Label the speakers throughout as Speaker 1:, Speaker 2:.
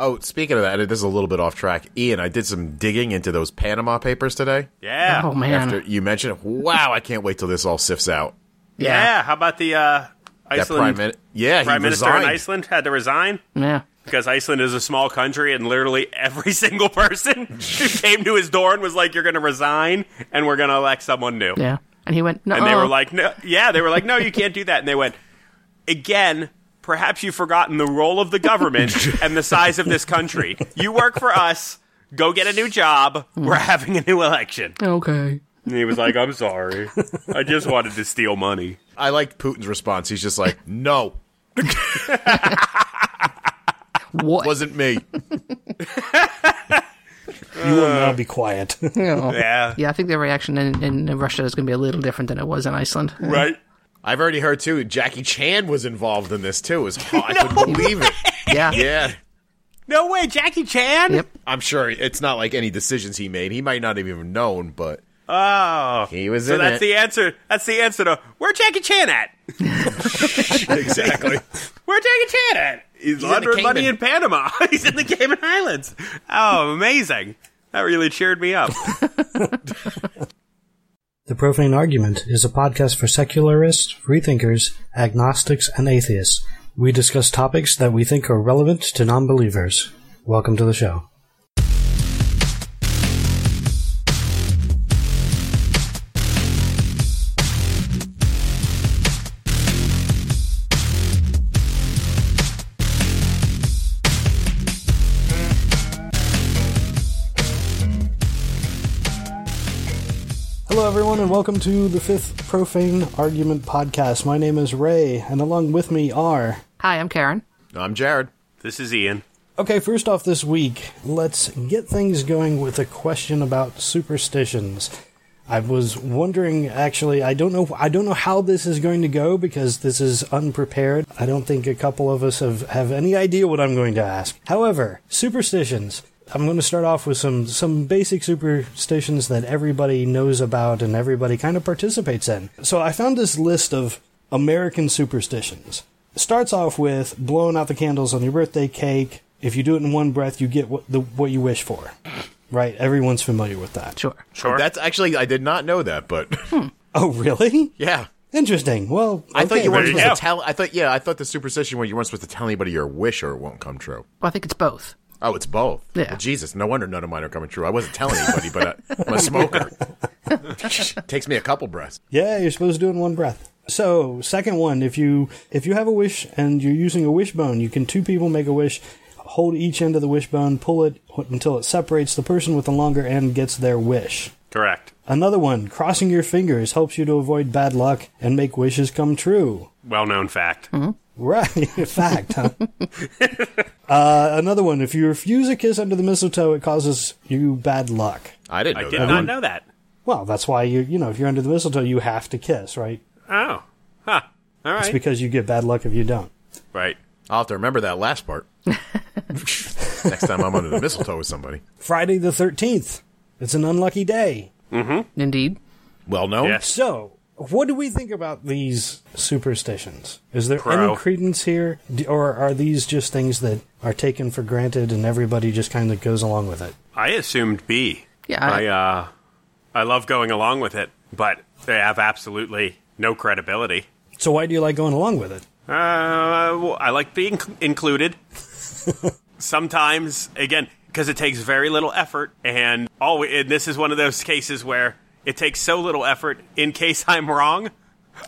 Speaker 1: Oh, speaking of that, this is a little bit off track. Ian, I did some digging into those Panama Papers today.
Speaker 2: Yeah.
Speaker 3: Oh man.
Speaker 1: After you mentioned it, wow, I can't wait till this all sifts out.
Speaker 2: yeah. yeah How about the uh, Iceland
Speaker 1: prime minister, yeah,
Speaker 2: prime
Speaker 1: he
Speaker 2: minister
Speaker 1: resigned.
Speaker 2: in Iceland had to resign
Speaker 3: Yeah.
Speaker 2: because Iceland is a small country, and literally every single person who came to his door and was like, "You're going to resign, and we're going to elect someone new."
Speaker 3: Yeah. And he went. No.
Speaker 2: And they were like, "No, yeah." They were like, "No, you can't do that." And they went, "Again." Perhaps you've forgotten the role of the government and the size of this country. You work for us. Go get a new job. We're having a new election.
Speaker 3: okay.
Speaker 2: And he was like, I'm sorry. I just wanted to steal money.
Speaker 1: I like Putin's response. He's just like, no,
Speaker 3: What?
Speaker 1: wasn't me.
Speaker 4: You will now be quiet.
Speaker 3: You.
Speaker 2: Yeah.
Speaker 3: Yeah, I think the reaction in, in Russia is going to be a little different than it was in Iceland.
Speaker 2: Right?
Speaker 1: I've already heard too. Jackie Chan was involved in this too. It was hot. I couldn't believe it.
Speaker 3: Yeah.
Speaker 1: Yeah,
Speaker 2: No way, Jackie Chan?
Speaker 3: Yep.
Speaker 1: I'm sure it's not like any decisions he made. He might not have even known, but
Speaker 2: Oh.
Speaker 1: he was
Speaker 2: So
Speaker 1: in
Speaker 2: that's
Speaker 1: it.
Speaker 2: the answer. That's the answer to where Jackie Chan at?
Speaker 1: exactly.
Speaker 2: Where Jackie Chan at? He's,
Speaker 1: the
Speaker 2: laundering money in Panama. He's in the Cayman Islands. Oh, amazing. That really cheered me up.
Speaker 4: The Profane Argument is a podcast for secularists, freethinkers, agnostics, and atheists. We discuss topics that we think are relevant to non believers. Welcome to the show. Hello, everyone, and welcome to the fifth Profane Argument podcast. My name is Ray, and along with me are.
Speaker 3: Hi, I'm Karen.
Speaker 1: I'm Jared.
Speaker 2: This is Ian.
Speaker 4: Okay, first off this week, let's get things going with a question about superstitions. I was wondering actually, I don't know I don't know how this is going to go because this is unprepared. I don't think a couple of us have, have any idea what I'm going to ask. However, superstitions. I'm going to start off with some some basic superstitions that everybody knows about and everybody kind of participates in. So I found this list of American superstitions. It starts off with blowing out the candles on your birthday cake. If you do it in one breath, you get what the what you wish for. Right? Everyone's familiar with that.
Speaker 3: Sure.
Speaker 2: Sure.
Speaker 1: That's actually I did not know that, but hmm.
Speaker 4: Oh, really?
Speaker 1: yeah.
Speaker 4: Interesting. Well,
Speaker 1: I thought you weren't supposed
Speaker 2: go.
Speaker 1: to tell. I thought yeah. I thought the superstition where you weren't supposed to tell anybody your wish or it won't come true.
Speaker 3: Well, I think it's both.
Speaker 1: Oh, it's both.
Speaker 3: Yeah.
Speaker 1: Well, Jesus, no wonder none of mine are coming true. I wasn't telling anybody, but I, I'm a smoker. Takes me a couple breaths.
Speaker 4: Yeah, you're supposed to do it in one breath. So, second one, if you if you have a wish and you're using a wishbone, you can two people make a wish, hold each end of the wishbone, pull it until it separates. The person with the longer end gets their wish.
Speaker 2: Correct.
Speaker 4: Another one, crossing your fingers helps you to avoid bad luck and make wishes come true.
Speaker 2: Well known fact. Mm-hmm.
Speaker 4: Right, fact. Huh? uh, another one, if you refuse a kiss under the mistletoe, it causes you bad luck.
Speaker 1: I didn't
Speaker 2: I
Speaker 1: know
Speaker 2: did
Speaker 1: that.
Speaker 2: not know that.
Speaker 4: Well, that's why you you know if you're under the mistletoe, you have to kiss, right?
Speaker 2: Oh. Huh. All
Speaker 4: It's because you get bad luck if you don't.
Speaker 2: right.
Speaker 1: I'll have to remember that last part. Next time I'm under the mistletoe with somebody.
Speaker 4: Friday the 13th. It's an unlucky day. Mm-hmm.
Speaker 3: Indeed.
Speaker 1: Well known.
Speaker 2: Yes.
Speaker 4: So, what do we think about these superstitions? Is there
Speaker 2: Pro.
Speaker 4: any credence here? Or are these just things that are taken for granted and everybody just kind of goes along with it?
Speaker 2: I assumed B.
Speaker 3: Yeah,
Speaker 2: I
Speaker 3: I-
Speaker 2: uh, I love going along with it, but they have absolutely no credibility.
Speaker 4: So, why do you like going along with it?
Speaker 2: Uh, well, I like being included. Sometimes, again, because it takes very little effort, and all. And this is one of those cases where it takes so little effort. In case I'm wrong,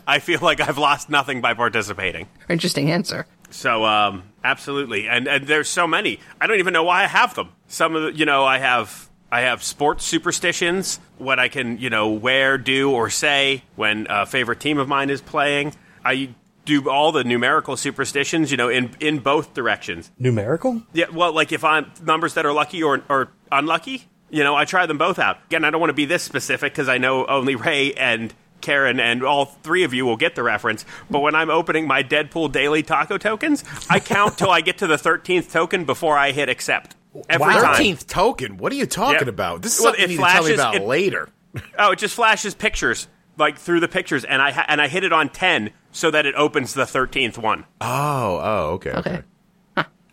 Speaker 2: I feel like I've lost nothing by participating.
Speaker 3: Interesting answer.
Speaker 2: So, um, absolutely, and, and there's so many. I don't even know why I have them. Some of the, you know, I have I have sports superstitions, what I can, you know, wear, do, or say when a favorite team of mine is playing. I do all the numerical superstitions, you know, in in both directions.
Speaker 4: Numerical?
Speaker 2: Yeah, well, like if I'm numbers that are lucky or or unlucky, you know, I try them both out. Again, I don't want to be this specific because I know only Ray and Karen and all three of you will get the reference. But when I'm opening my Deadpool daily taco tokens, I count till I get to the thirteenth token before I hit accept. Every
Speaker 4: Wow.
Speaker 2: time.
Speaker 1: Thirteenth token. What are you talking
Speaker 2: Yeah.
Speaker 1: about? This is
Speaker 2: Well,
Speaker 1: something
Speaker 2: it
Speaker 1: you need to tell me
Speaker 2: flashes-
Speaker 1: about
Speaker 2: it-
Speaker 1: later.
Speaker 2: Oh, it just flashes pictures like through the pictures, and I ha- and I hit it on ten so that it opens the thirteenth one.
Speaker 1: Oh, oh, okay, okay.
Speaker 3: Okay.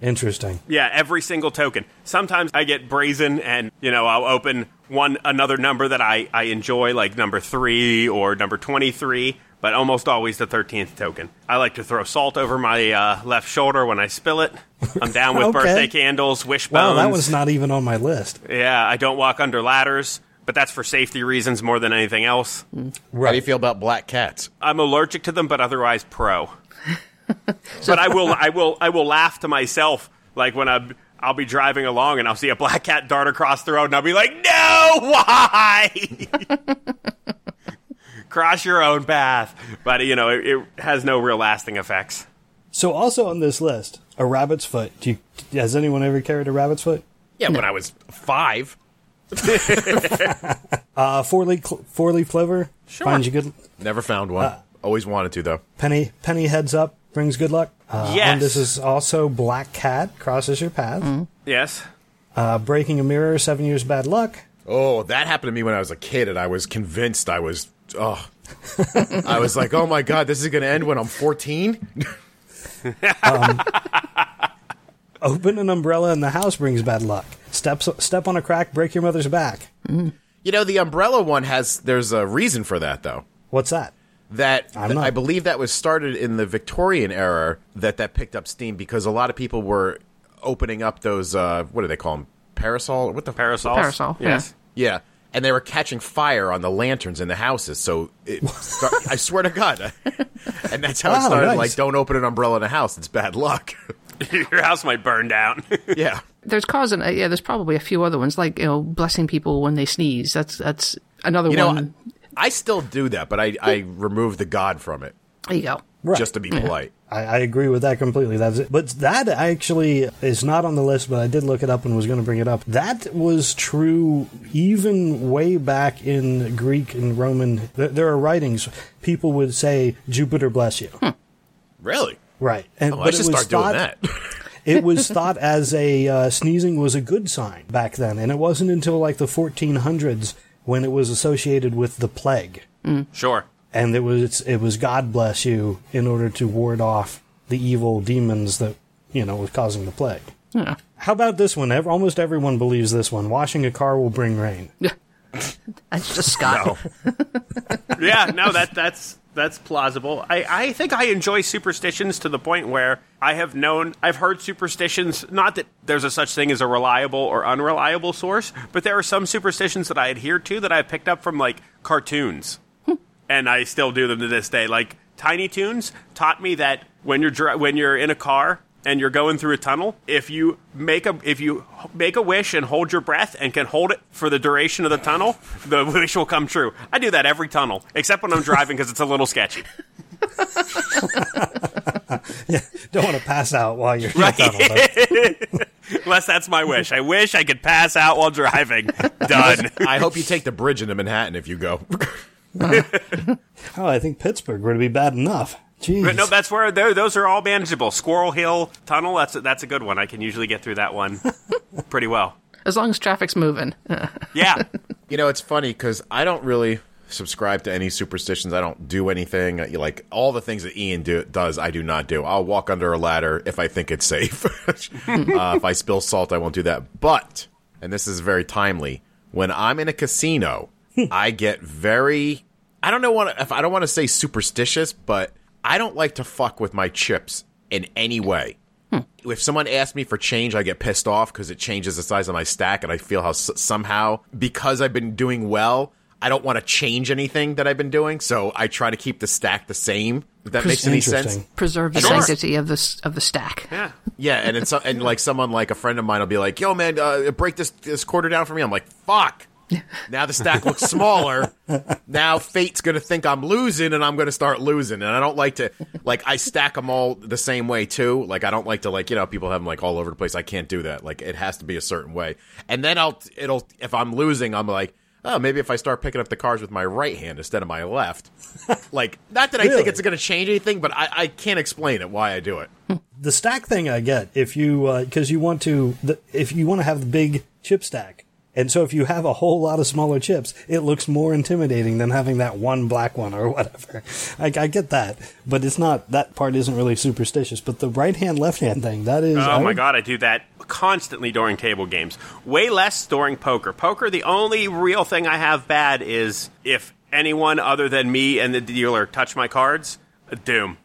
Speaker 4: Interesting.
Speaker 2: Yeah, every single token. Sometimes I get brazen and, you know, I'll open one another number that I, I enjoy, like number three or number 23, but almost always the 13th token. I like to throw salt over my uh, left shoulder when I spill it. I'm down with
Speaker 4: Okay.
Speaker 2: birthday candles, wishbones.
Speaker 4: Wow, that was not even on my list.
Speaker 2: Yeah, I don't walk under ladders, but that's for safety reasons more than anything else.
Speaker 1: How do you feel about black cats?
Speaker 2: I'm allergic to them, but otherwise pro. but I will, I will, I will laugh to myself like when I'm. I'll be driving along and I'll see a black cat dart across the road and I'll be like, "No, why?" Cross your own path, but you know it, it has no real lasting effects.
Speaker 4: So, also on this list, a rabbit's foot. Do you, has anyone ever carried a rabbit's foot?
Speaker 1: Yeah, when I was five.
Speaker 4: Uh, four leaf cl- four leaf clover Sure. finds you good.
Speaker 1: Never found one. Always wanted to though.
Speaker 4: Penny penny heads up brings good luck. Uh,
Speaker 2: Yes.
Speaker 4: And this is also black cat crosses your path.
Speaker 2: Yes,
Speaker 4: Uh, breaking a mirror seven years bad luck.
Speaker 1: Oh, that happened to me when I was a kid, and I was convinced I was. Oh, I was like, oh my god, this is going to end when I'm 14.
Speaker 4: Open an umbrella in the house brings bad luck. Steps step on a crack, break your mother's back.
Speaker 1: You know, the umbrella one has. There's a reason for that though.
Speaker 4: What's that?
Speaker 1: That
Speaker 4: I'm not-
Speaker 1: I believe that was started in the Victorian era. That that picked up steam because a lot of people were opening up those. Uh, what do they call them? Parasol? What the
Speaker 2: parasols.
Speaker 3: Parasol.
Speaker 2: Yes.
Speaker 1: Yeah, and they were catching fire on the lanterns in the houses. So it start, I swear to God, and that's how it started.
Speaker 4: nice.
Speaker 1: Like, don't open an umbrella in a house; it's bad luck.
Speaker 2: Your house might burn down.
Speaker 1: yeah,
Speaker 3: There's cause and uh, yeah. There's probably a few other ones like you know blessing people when they sneeze. That's that's another
Speaker 1: you know,
Speaker 3: one.
Speaker 1: I, I still do that, but I I remove the God from it
Speaker 3: there you go.
Speaker 4: Right.
Speaker 1: just to be polite.
Speaker 4: I, I agree with that completely. That's it. But that actually is not on the list, but I did look it up and was going to bring it up. That was true even way back in Greek and Roman. There, there are writings. People would say, Jupiter bless you.
Speaker 1: Really?
Speaker 4: Right. And,
Speaker 1: Oh, I
Speaker 4: but
Speaker 1: should
Speaker 4: it was
Speaker 1: start doing
Speaker 4: thought-
Speaker 1: that.
Speaker 4: it was thought as a uh, sneezing was a good sign back then. And it wasn't until like the 1400s when it was associated with the plague.
Speaker 2: sure.
Speaker 4: and it was it was God bless you in order to ward off the evil demons that you know was causing the plague.
Speaker 3: Yeah.
Speaker 4: How about this one? Ev- Almost everyone believes this one. Washing a car will bring rain.
Speaker 3: That's just Scott.
Speaker 2: yeah, no, that that's that's plausible. I, I think I enjoy superstitions to the point where I have known I've heard superstitions. Not that there's a such thing as a reliable or unreliable source, but there are some superstitions that I adhere to that I picked up from like cartoons, hmm. and I still do them to this day. Like Tiny Toons taught me that when you're dri- when you're in a car and you're going through a tunnel, if you make a if you make a wish and hold your breath and can hold it for the duration of the tunnel, the wish will come true. I do that every tunnel, except when I'm driving because it's a little sketchy.
Speaker 4: yeah, Don't want to pass out while you're in the tunnel.
Speaker 2: Unless that's my wish. I wish I could pass out while driving. Done.
Speaker 1: I hope you take the bridge into Manhattan if you go.
Speaker 4: Oh, I think Pittsburgh would be bad enough. Jeez.
Speaker 2: But no, that's where those are all manageable. Squirrel Hill Tunnel. That's a, that's a good one. I can usually get through that one pretty well.
Speaker 3: As long as traffic's moving.
Speaker 2: Yeah.
Speaker 1: You know, it's funny because I don't really subscribe to any superstitions. I don't do anything like all the things that Ian do, does. I do not do. I'll walk under a ladder if I think it's safe. uh, if I spill salt, I won't do that. But, and this is very timely, when I'm in a casino, I get very. I don't know what if I don't want to say superstitious, but I don't like to fuck with my chips in any way if someone asks me for change, I get pissed off because it changes the size of my stack, and I feel how s- somehow because I've been doing well, I don't want to change anything that I've been doing, so I try to keep the stack the same. If that makes any sense.
Speaker 3: Preserve the
Speaker 2: Sure.
Speaker 3: sanctity of the of the stack.
Speaker 2: Yeah.
Speaker 1: Yeah, and it's and like someone like a friend of mine will be like, "Yo, man, uh, break this this quarter down for me." I'm like, "Fuck." Now the stack looks smaller. Now fate's gonna think I'm losing, and I'm gonna start losing. And I don't like to like I stack them all the same way too. Like I don't like to like you know people have them like all over the place. I can't do that. Like it has to be a certain way. And then I'll it'll if I'm losing, I'm like. Oh, maybe if I start picking up the cards with my right hand instead of my left. like, not that I
Speaker 4: Really?
Speaker 1: think it's going to change anything, but I, I can't explain it why I do it.
Speaker 4: the stack thing I get if you uh, because you want to the, if you want to have the big chip stack And so if you have a whole lot of smaller chips, it looks more intimidating than having that one black one or whatever. I, I get that, but it's not, that part isn't really superstitious. But the right hand, left hand thing, that is.
Speaker 2: Oh
Speaker 4: I
Speaker 2: my
Speaker 4: would-
Speaker 2: god, I do that constantly during table games. Way less during poker. Poker, the only real thing I have bad is if anyone other than me and the dealer touch my cards, doom.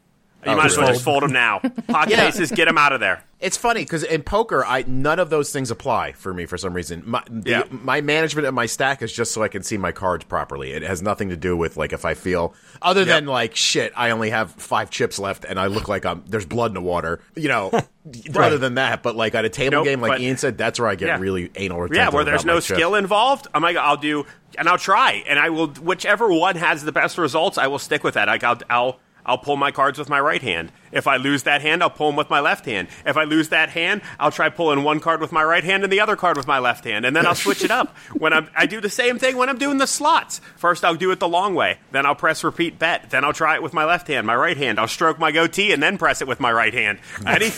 Speaker 2: You
Speaker 1: Oh,
Speaker 2: might as well just fold them now. Pocket
Speaker 1: Yeah.
Speaker 2: aces, get them out of there.
Speaker 1: It's funny because in poker, I none of those things apply for me for some reason. My, the,
Speaker 2: Yeah.
Speaker 1: my management of my stack is just so I can see my cards properly. It has nothing to do with like if I feel other than like shit. I only have five chips left and I look like I'm there's blood in the water. You know, other than that. But like at a table
Speaker 2: Nope,
Speaker 1: game, like Ian said, that's where I get
Speaker 2: Yeah.
Speaker 1: really anal.
Speaker 2: Yeah, where there's no skill involved. I'm like, I'll do, and I'll try, and I will, whichever one has the best results, I will stick with that. Like, I'll, I'll, I'll pull my cards with my right hand. If I lose that hand, I'll pull them with my left hand. If I lose that hand, I'll try pulling one card with my right hand and the other card with my left hand, and then I'll switch it up. When I'm, I do the same thing when I'm doing the slots. First, I'll do it the long way. Then I'll press repeat bet. Then I'll try it with my left hand, my right hand. I'll stroke my goatee and then press it with my right hand. Any,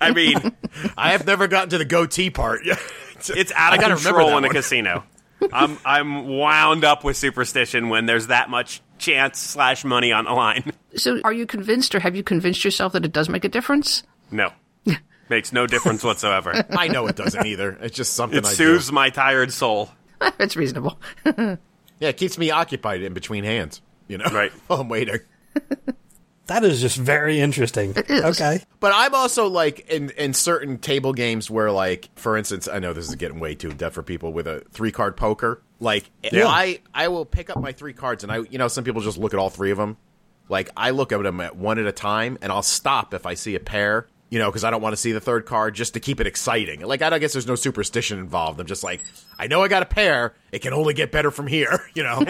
Speaker 2: I mean.
Speaker 1: I have never gotten to the goatee part.
Speaker 2: It's out of control in a casino. I'm I'm wound up with superstition when there's that much chance slash money on the line.
Speaker 3: So, are you convinced, or have you convinced yourself that it does make a difference?
Speaker 2: No, makes no difference whatsoever.
Speaker 1: I know it doesn't either. It's just something
Speaker 2: It
Speaker 1: I
Speaker 2: soothes
Speaker 1: do.
Speaker 2: my tired soul.
Speaker 3: it's reasonable.
Speaker 1: Yeah, it keeps me occupied in between hands. You know,
Speaker 2: Right.
Speaker 1: While I'm waiting.
Speaker 4: That is just very interesting.
Speaker 3: It is.
Speaker 4: Okay.
Speaker 1: But I'm also like in in certain table games where like for instance, I know this is getting way too in depth for people with a three card poker. Like
Speaker 4: Yeah.
Speaker 1: I I will pick up my three cards and I you know some people just look at all three of them. Like I look at them at one at a time and I'll stop if I see a pair. You know, because I don't want to see the third card just to keep it exciting. Like I don't guess there's no superstition involved. I'm just like, I know I got a pair. It can only get better from here. You know.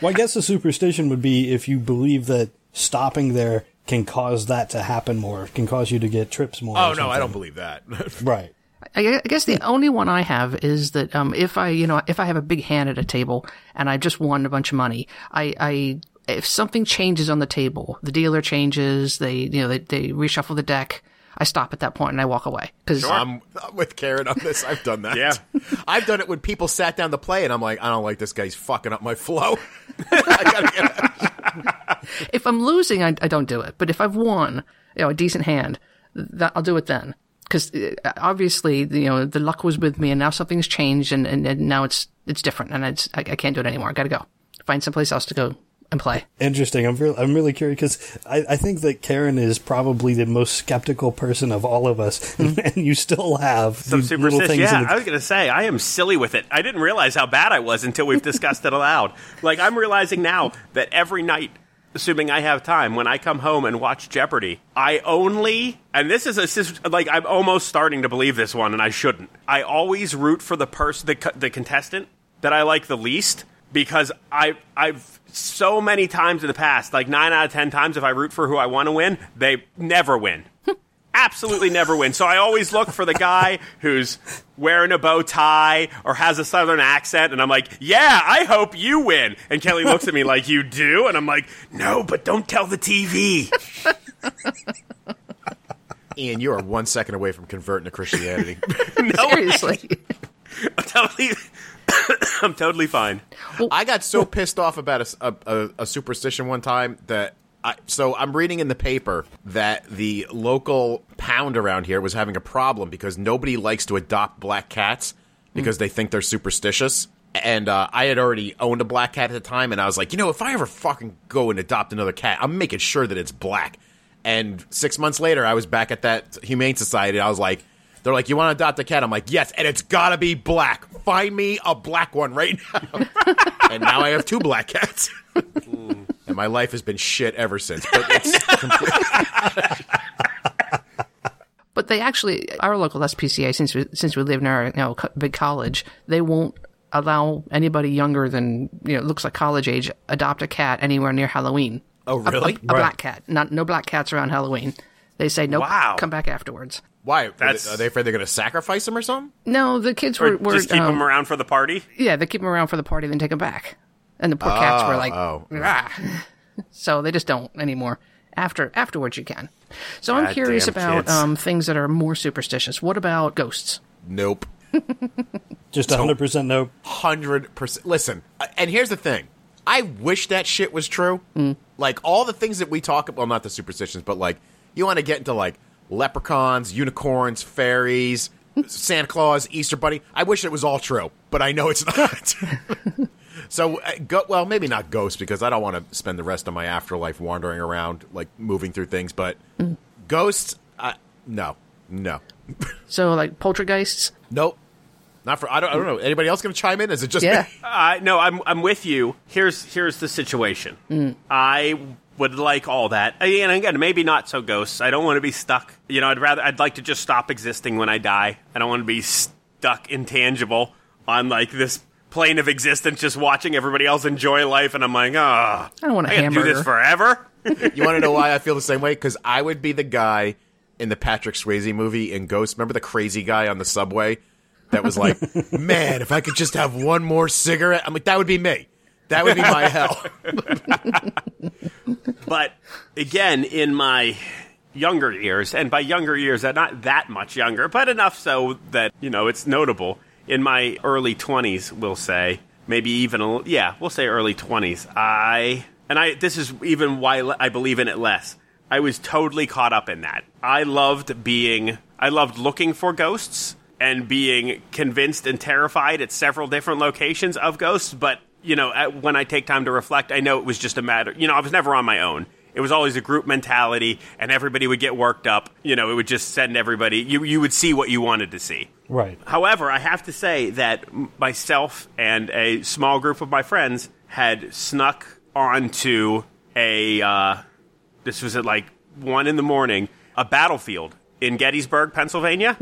Speaker 4: Well, I guess the superstition would be if you believe that stopping there can cause that to happen more, can cause you to get trips more.
Speaker 1: oh
Speaker 4: or
Speaker 1: no, I don't believe that.
Speaker 4: Right.
Speaker 3: I I guess the only one I have is that um, if I, you know, if I have a big hand at a table and I just won a bunch of money, I, I if something changes on the table, the dealer changes, they, you know, they, they reshuffle the deck. I stop at that point and I walk away because
Speaker 1: I'm, I'm with Karen on this. I've done that.
Speaker 2: Yeah.
Speaker 1: I've done it when people sat down to play, and I'm like, I don't like this guy's fucking up my flow. I gotta get
Speaker 3: if I'm losing, I, I don't do it. But if I've won, you know, a decent hand, that I'll do it then. Because uh, obviously, you know, the luck was with me, and now something's changed, and, and, and now it's it's different, and it's I, I can't do it anymore. I got to go find someplace else to go and play.
Speaker 4: Interesting. I'm really, I'm really curious because I, I think that Karen is probably the most skeptical person of all of us, hmm. and you still have
Speaker 2: Some
Speaker 4: these
Speaker 2: superstition. Yeah,
Speaker 4: the,
Speaker 2: I was gonna say I am silly with it. I didn't realize how bad I was until we've discussed it aloud. Like I'm realizing now that every night, assuming I have time, when I come home and watch Jeopardy, I only and this is a this like I'm almost starting to believe this one, and I shouldn't. I always root for the person, the co- the contestant that I like the least because I I've so many times in the past, like nine out of ten times, if I root for who I want to win, they never win. Absolutely never win. So I always look for the guy who's wearing a bow tie or has a southern accent, and I'm like, "Yeah, I hope you win." And Kelly looks at me like, "You do?" And I'm like, "No, but don't tell the TV."
Speaker 1: Ian, you are one second away from converting to Christianity.
Speaker 2: no,
Speaker 3: Seriously.
Speaker 2: I'm totally, I'm totally fine.
Speaker 1: I got so pissed off about a superstition one time that I, so I'm reading in the paper that the local pound around here was having a problem because nobody likes to adopt black cats because they think they're superstitious. And uh, I had already owned a black cat at the time, and I was like, you know, if I ever fucking go and adopt another cat, I'm making sure that it's black. And six months later, I was back at that humane society. And I was like, they're like, you want to adopt a cat? I'm like, yes, and it's gotta be black. Find me a black one right now. and now I have two black cats. and my life has been shit ever since. But it's
Speaker 3: But they actually, our local SPCA, since we, since we live near you know big college, they won't allow anybody younger than you know looks like college age adopt a cat anywhere near Halloween.
Speaker 1: oh
Speaker 3: A-
Speaker 1: really?
Speaker 3: A, a black cat, not no black cats around Halloween. They say nope.
Speaker 2: Wow.
Speaker 3: Come back afterwards.
Speaker 1: Why? Are they-
Speaker 2: That's-
Speaker 1: Are they afraid they're going to sacrifice him or something?
Speaker 3: No, the kids
Speaker 2: Or
Speaker 3: were, were
Speaker 2: just keep
Speaker 3: um,
Speaker 2: them around for the party.
Speaker 3: yeah, they keep them around for the party, then take them back. And the poor cats were like,
Speaker 1: oh.
Speaker 3: "Rah." so they just don't anymore. After afterwards, you can. So I'm curious about um, things that are more superstitious. What about ghosts?
Speaker 1: Nope.
Speaker 4: Just 100% no.
Speaker 1: hundred percent. Listen, uh, and here's the thing: I wish that shit was true. Like all the things that we talk about, well, not the superstitions, but like you want to get into like leprechauns, unicorns, fairies, Santa Claus, Easter Bunny. I wish it was all true, but I know it's not. so, uh, go, well, maybe not ghosts because I don't want to spend the rest of my afterlife wandering around, like moving through things. But ghosts, uh, no, no,
Speaker 3: So like poltergeists.
Speaker 1: nope. Not for I don't, I don't know. Anybody else going to chime in? Is it just
Speaker 3: Yeah.
Speaker 1: me?
Speaker 2: Uh, no, I'm I'm with you. Here's here's the situation. I would like all that, and again, maybe not so ghosts. I don't want to be stuck. You know, I'd rather I'd like to just stop existing when I die. I don't want to be stuck intangible on like this plane of existence, just watching everybody else enjoy life, and I'm like, ah,
Speaker 3: I don't want a
Speaker 2: I gotta do this forever.
Speaker 1: You want to know why I feel the same way? Because I would be the guy in the Patrick Swayze movie in Ghost. Remember the crazy guy on the subway that was like, "Man, if I could just have one more cigarette," I'm like, that would be me. That would be my hell.
Speaker 2: But again, in my younger years, and by younger years, I'm not that much younger, but enough so that, you know, it's notable. In my early 20s, we'll say, maybe even, a, yeah, we'll say early 20s, I, and I, this is even why I believe in it less. I was totally caught up in that. I loved being, I loved looking for ghosts and being convinced and terrified at several different locations of ghosts, but you know, when I take time to reflect, I know it was just a matter. You know, I was never on my own. It was always a group mentality, and everybody would get worked up. You know, it would just send everybody. You you would see what you wanted to see.
Speaker 4: Right.
Speaker 2: However, I have to say that myself and a small group of my friends had snuck onto a. Uh, this was at like one in the morning. A battlefield in Gettysburg, Pennsylvania.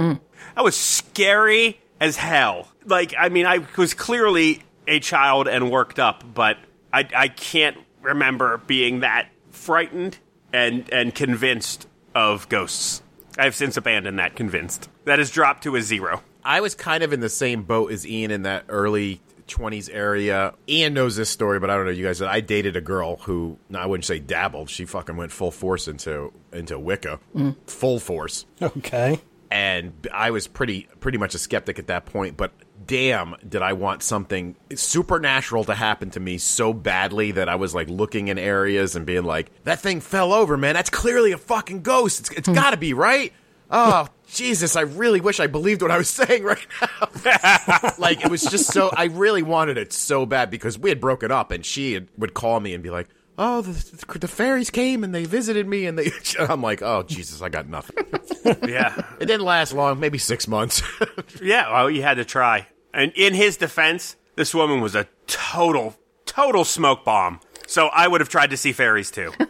Speaker 2: That was scary as hell. Like, I mean, I was clearly a child and worked up, but I, I can't remember being that frightened and and convinced of ghosts. I've since abandoned that convinced. That has dropped to a zero.
Speaker 1: I was kind of in the same boat as Ian in that early 20s area. Ian knows this story, but I don't know you guys. I dated a girl who, no, I wouldn't say dabbled. She fucking went full force into into Wicca, mm. full force.
Speaker 4: Okay.
Speaker 1: and I was pretty pretty much a skeptic at that point. But damn, did I want something supernatural to happen to me so badly that I was like looking in areas and being like, "That thing fell over, man. That's clearly a fucking ghost. It's, it's hmm. got to be right." Oh Jesus! I really wish I believed what I was saying right now. like it was just so. I really wanted it so bad because we had broken up, and she had, would call me and be like. Oh, the, the fairies came and they visited me, and they. I'm like, oh Jesus, I got nothing.
Speaker 2: Yeah.
Speaker 1: It didn't last long, maybe six months.
Speaker 2: Yeah, well, you had to try. And in his defense, this woman was a total, total smoke bomb. So I would have tried to see fairies too.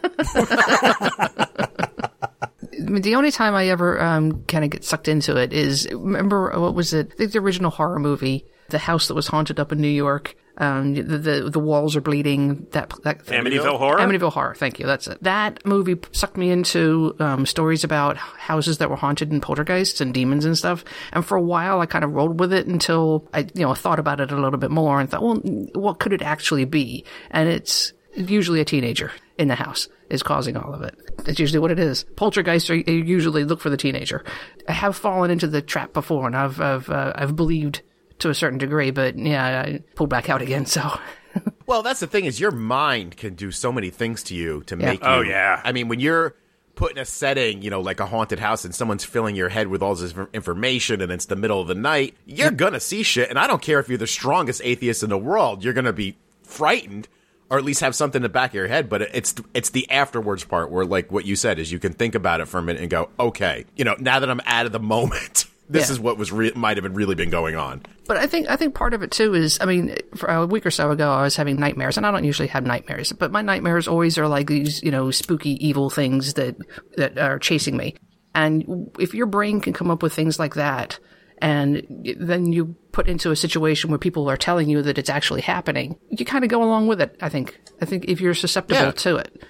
Speaker 3: The only time I ever um, kind of get sucked into it is remember what was it? I think the original horror movie, the house that was haunted up in New York. Um, the, the the walls are bleeding. That that.
Speaker 2: Amityville Horror?
Speaker 3: Amityville Horror. Thank you. That's it. That movie sucked me into um, stories about houses that were haunted and poltergeists and demons and stuff. And for a while, I kind of rolled with it until I, you know, thought about it a little bit more and thought, well, what could it actually be? And it's usually a teenager in the house is causing all of it. That's usually what it is. Poltergeists are usually look for the teenager. I have fallen into the trap before, and I've I've uh, I've believed to a certain degree, but yeah, I pulled back out again. So
Speaker 1: Well, that's the thing is your mind can do so many things to you to make oh, you.
Speaker 2: Oh, yeah.
Speaker 1: I mean, when you're put in a setting, you know, like a haunted house, and someone's filling your head with all this information, and it's the middle of the night, you're gonna see shit. And I don't care if you're the strongest atheist in the world, you're gonna be frightened. Or at least have something in the back of your head, but it's it's the afterwards part where, like what you said, is you can think about it for a minute and go, okay, you know, now that I'm out of the moment, this
Speaker 3: Yeah.
Speaker 1: is what was re- might have been really been going on.
Speaker 3: But I think I think part of it too is I mean, a week or so ago, I was having nightmares, and I don't usually have nightmares, but my nightmares always are like these, you know, spooky, evil things that that are chasing me. And if your brain can come up with things like that, and then you put into a situation where people are telling you that it's actually happening, you kind of go along with it. I think. I think if you're susceptible
Speaker 1: Yeah.
Speaker 3: to it,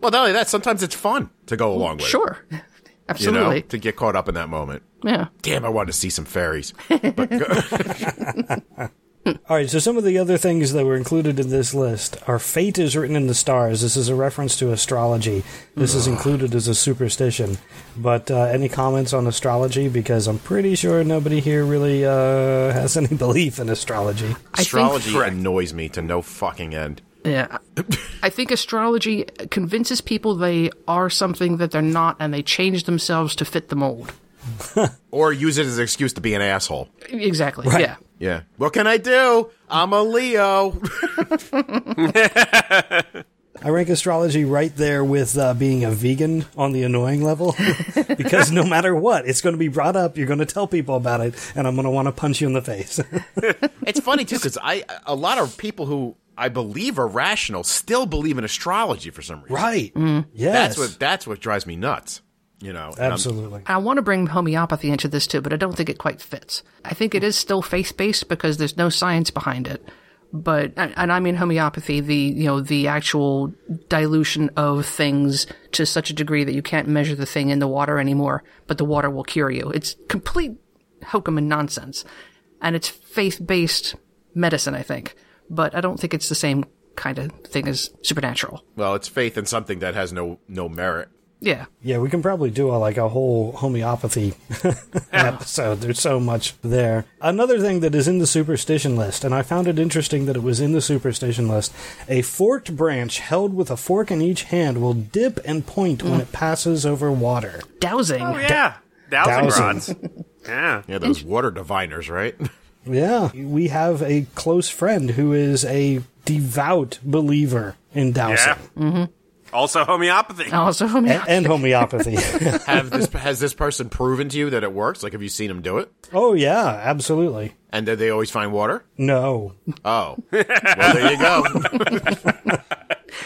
Speaker 1: Well, not only that, sometimes it's fun to go along with. it,
Speaker 3: sure,
Speaker 1: you
Speaker 3: absolutely,
Speaker 1: know, to get caught up in that moment.
Speaker 3: yeah.
Speaker 1: Damn, I wanted to see some fairies.
Speaker 4: All right, so some of the other things that were included in this list are fate is written in the stars. This is a reference to astrology. This is included as a superstition. But uh, any comments on astrology? Because I'm pretty sure nobody here really uh, has any belief in astrology.
Speaker 1: Astrology annoys me to no fucking end.
Speaker 3: Yeah. I think astrology convinces people they are something that they're not and they change themselves to fit the mold.
Speaker 1: Or use it as an excuse to be an asshole.
Speaker 3: Exactly.
Speaker 4: Right.
Speaker 3: Yeah.
Speaker 1: Yeah. What can I do? I'm a Leo.
Speaker 4: I rank astrology right there with uh, being a vegan on the annoying level. because no matter what, it's going to be brought up. You're going to tell people about it, and I'm going to want to punch you in the face.
Speaker 1: it's funny too because I a lot of people who I believe are rational still believe in astrology for some reason.
Speaker 4: right. Mm. Yes.
Speaker 1: That's what that's what drives me nuts. You know. and I'm-
Speaker 4: Absolutely.
Speaker 3: I want to bring homeopathy into this too, but I don't think it quite fits. I think it is still faith based because there's no science behind it. But and and I mean homeopathy, the you know the actual dilution of things to such a degree that you can't measure the thing in the water anymore, but the water will cure you. It's complete hokum and nonsense, and it's faith based medicine, I think. But I don't think it's the same kind of thing as supernatural.
Speaker 1: well, it's faith in something that has no no merit.
Speaker 3: Yeah,
Speaker 4: Yeah, we can probably do a, like a whole homeopathy episode. There's so much there. Another thing that is in the superstition list, and I found it interesting that it was in the superstition list. A forked branch held with a fork in each hand will dip and point when mm. it passes over water.
Speaker 3: dowsing.
Speaker 2: Oh yeah, dowsing
Speaker 4: Dowsing.
Speaker 2: rods. Yeah.
Speaker 1: Yeah, those water diviners, right?
Speaker 4: Yeah, we have a close friend who is a devout believer in dowsing
Speaker 2: Yeah. Mm-hmm. Also homeopathy.
Speaker 3: Also,
Speaker 4: and,
Speaker 3: homeopathy.
Speaker 4: and homeopathy.
Speaker 1: have this has this person proven to you that it works? Like, have you seen him do it?
Speaker 4: oh yeah, absolutely.
Speaker 1: And did they always find water?
Speaker 4: No,
Speaker 1: Oh, well, there you go.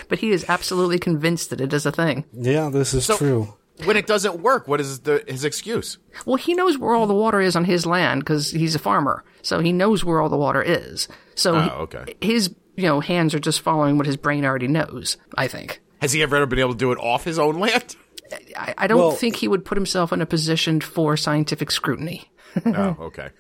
Speaker 3: but he is absolutely convinced that it is a thing.
Speaker 4: yeah, this is true.
Speaker 1: when it doesn't work, what is the, his excuse?
Speaker 3: Well, he knows where all the water is on his land because he's a farmer, so he knows where all the water is. So
Speaker 1: Oh,
Speaker 3: he-
Speaker 1: okay.
Speaker 3: his you know hands are just following what his brain already knows. I think.
Speaker 1: Has he ever been able to do it off his own land?
Speaker 3: I, I don't
Speaker 4: Well-
Speaker 3: think he would put himself in a position for scientific scrutiny.
Speaker 1: oh, okay.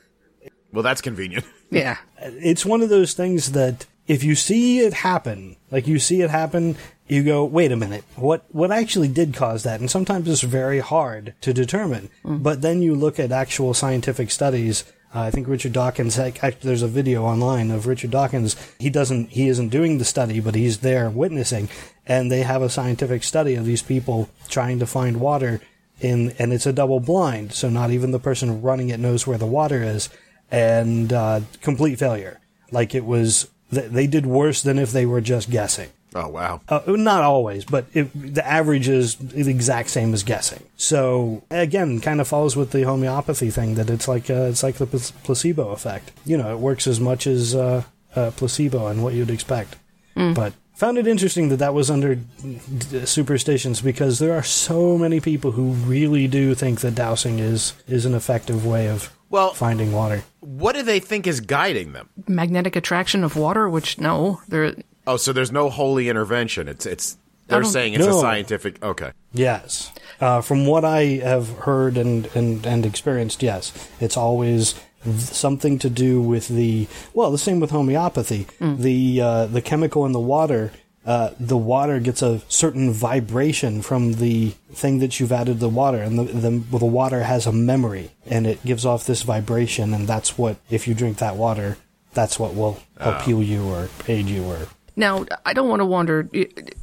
Speaker 1: Well, that's convenient.
Speaker 3: Yeah,
Speaker 4: it's one of those things that if you see it happen, like you see it happen, you go, wait a minute, what what actually did cause that? And sometimes it's very hard to determine. Mm. But then you look at actual scientific studies. Uh, I think Richard Dawkins. Actually, there's a video online of Richard Dawkins. He doesn't. He isn't doing the study, but he's there witnessing. And they have a scientific study of these people trying to find water in, and it's a double blind, so not even the person running it knows where the water is, and uh, complete failure. Like it was, they did worse than if they were just guessing.
Speaker 1: Oh, wow.
Speaker 4: Uh, not always, but it, the average is the exact same as guessing. So again, kind of follows with the homeopathy thing that it's like uh, it's like the pl- placebo effect. You know, it works as much as uh, uh, placebo and what you'd expect. But found it interesting that that was under d- superstitions because there are so many people who really do think that dowsing is is an effective way of
Speaker 1: Well-
Speaker 4: finding water.
Speaker 1: What do they think is guiding them?
Speaker 3: magnetic attraction of water, which no, there.
Speaker 1: Oh, so there's no holy intervention. It's it's they're saying it's a scientific. Okay.
Speaker 4: Yes. Uh, from what I have heard and, and, and experienced, yes. It's always something to do with the, well, the same with homeopathy. The, uh, the chemical in the water, uh, the water gets a certain vibration from the thing that you've added to the water, and the, the, the water has a memory, and it gives off this vibration, and that's what, if you drink that water, that's what will help heal you or aid you or
Speaker 3: Now, I don't want to wander.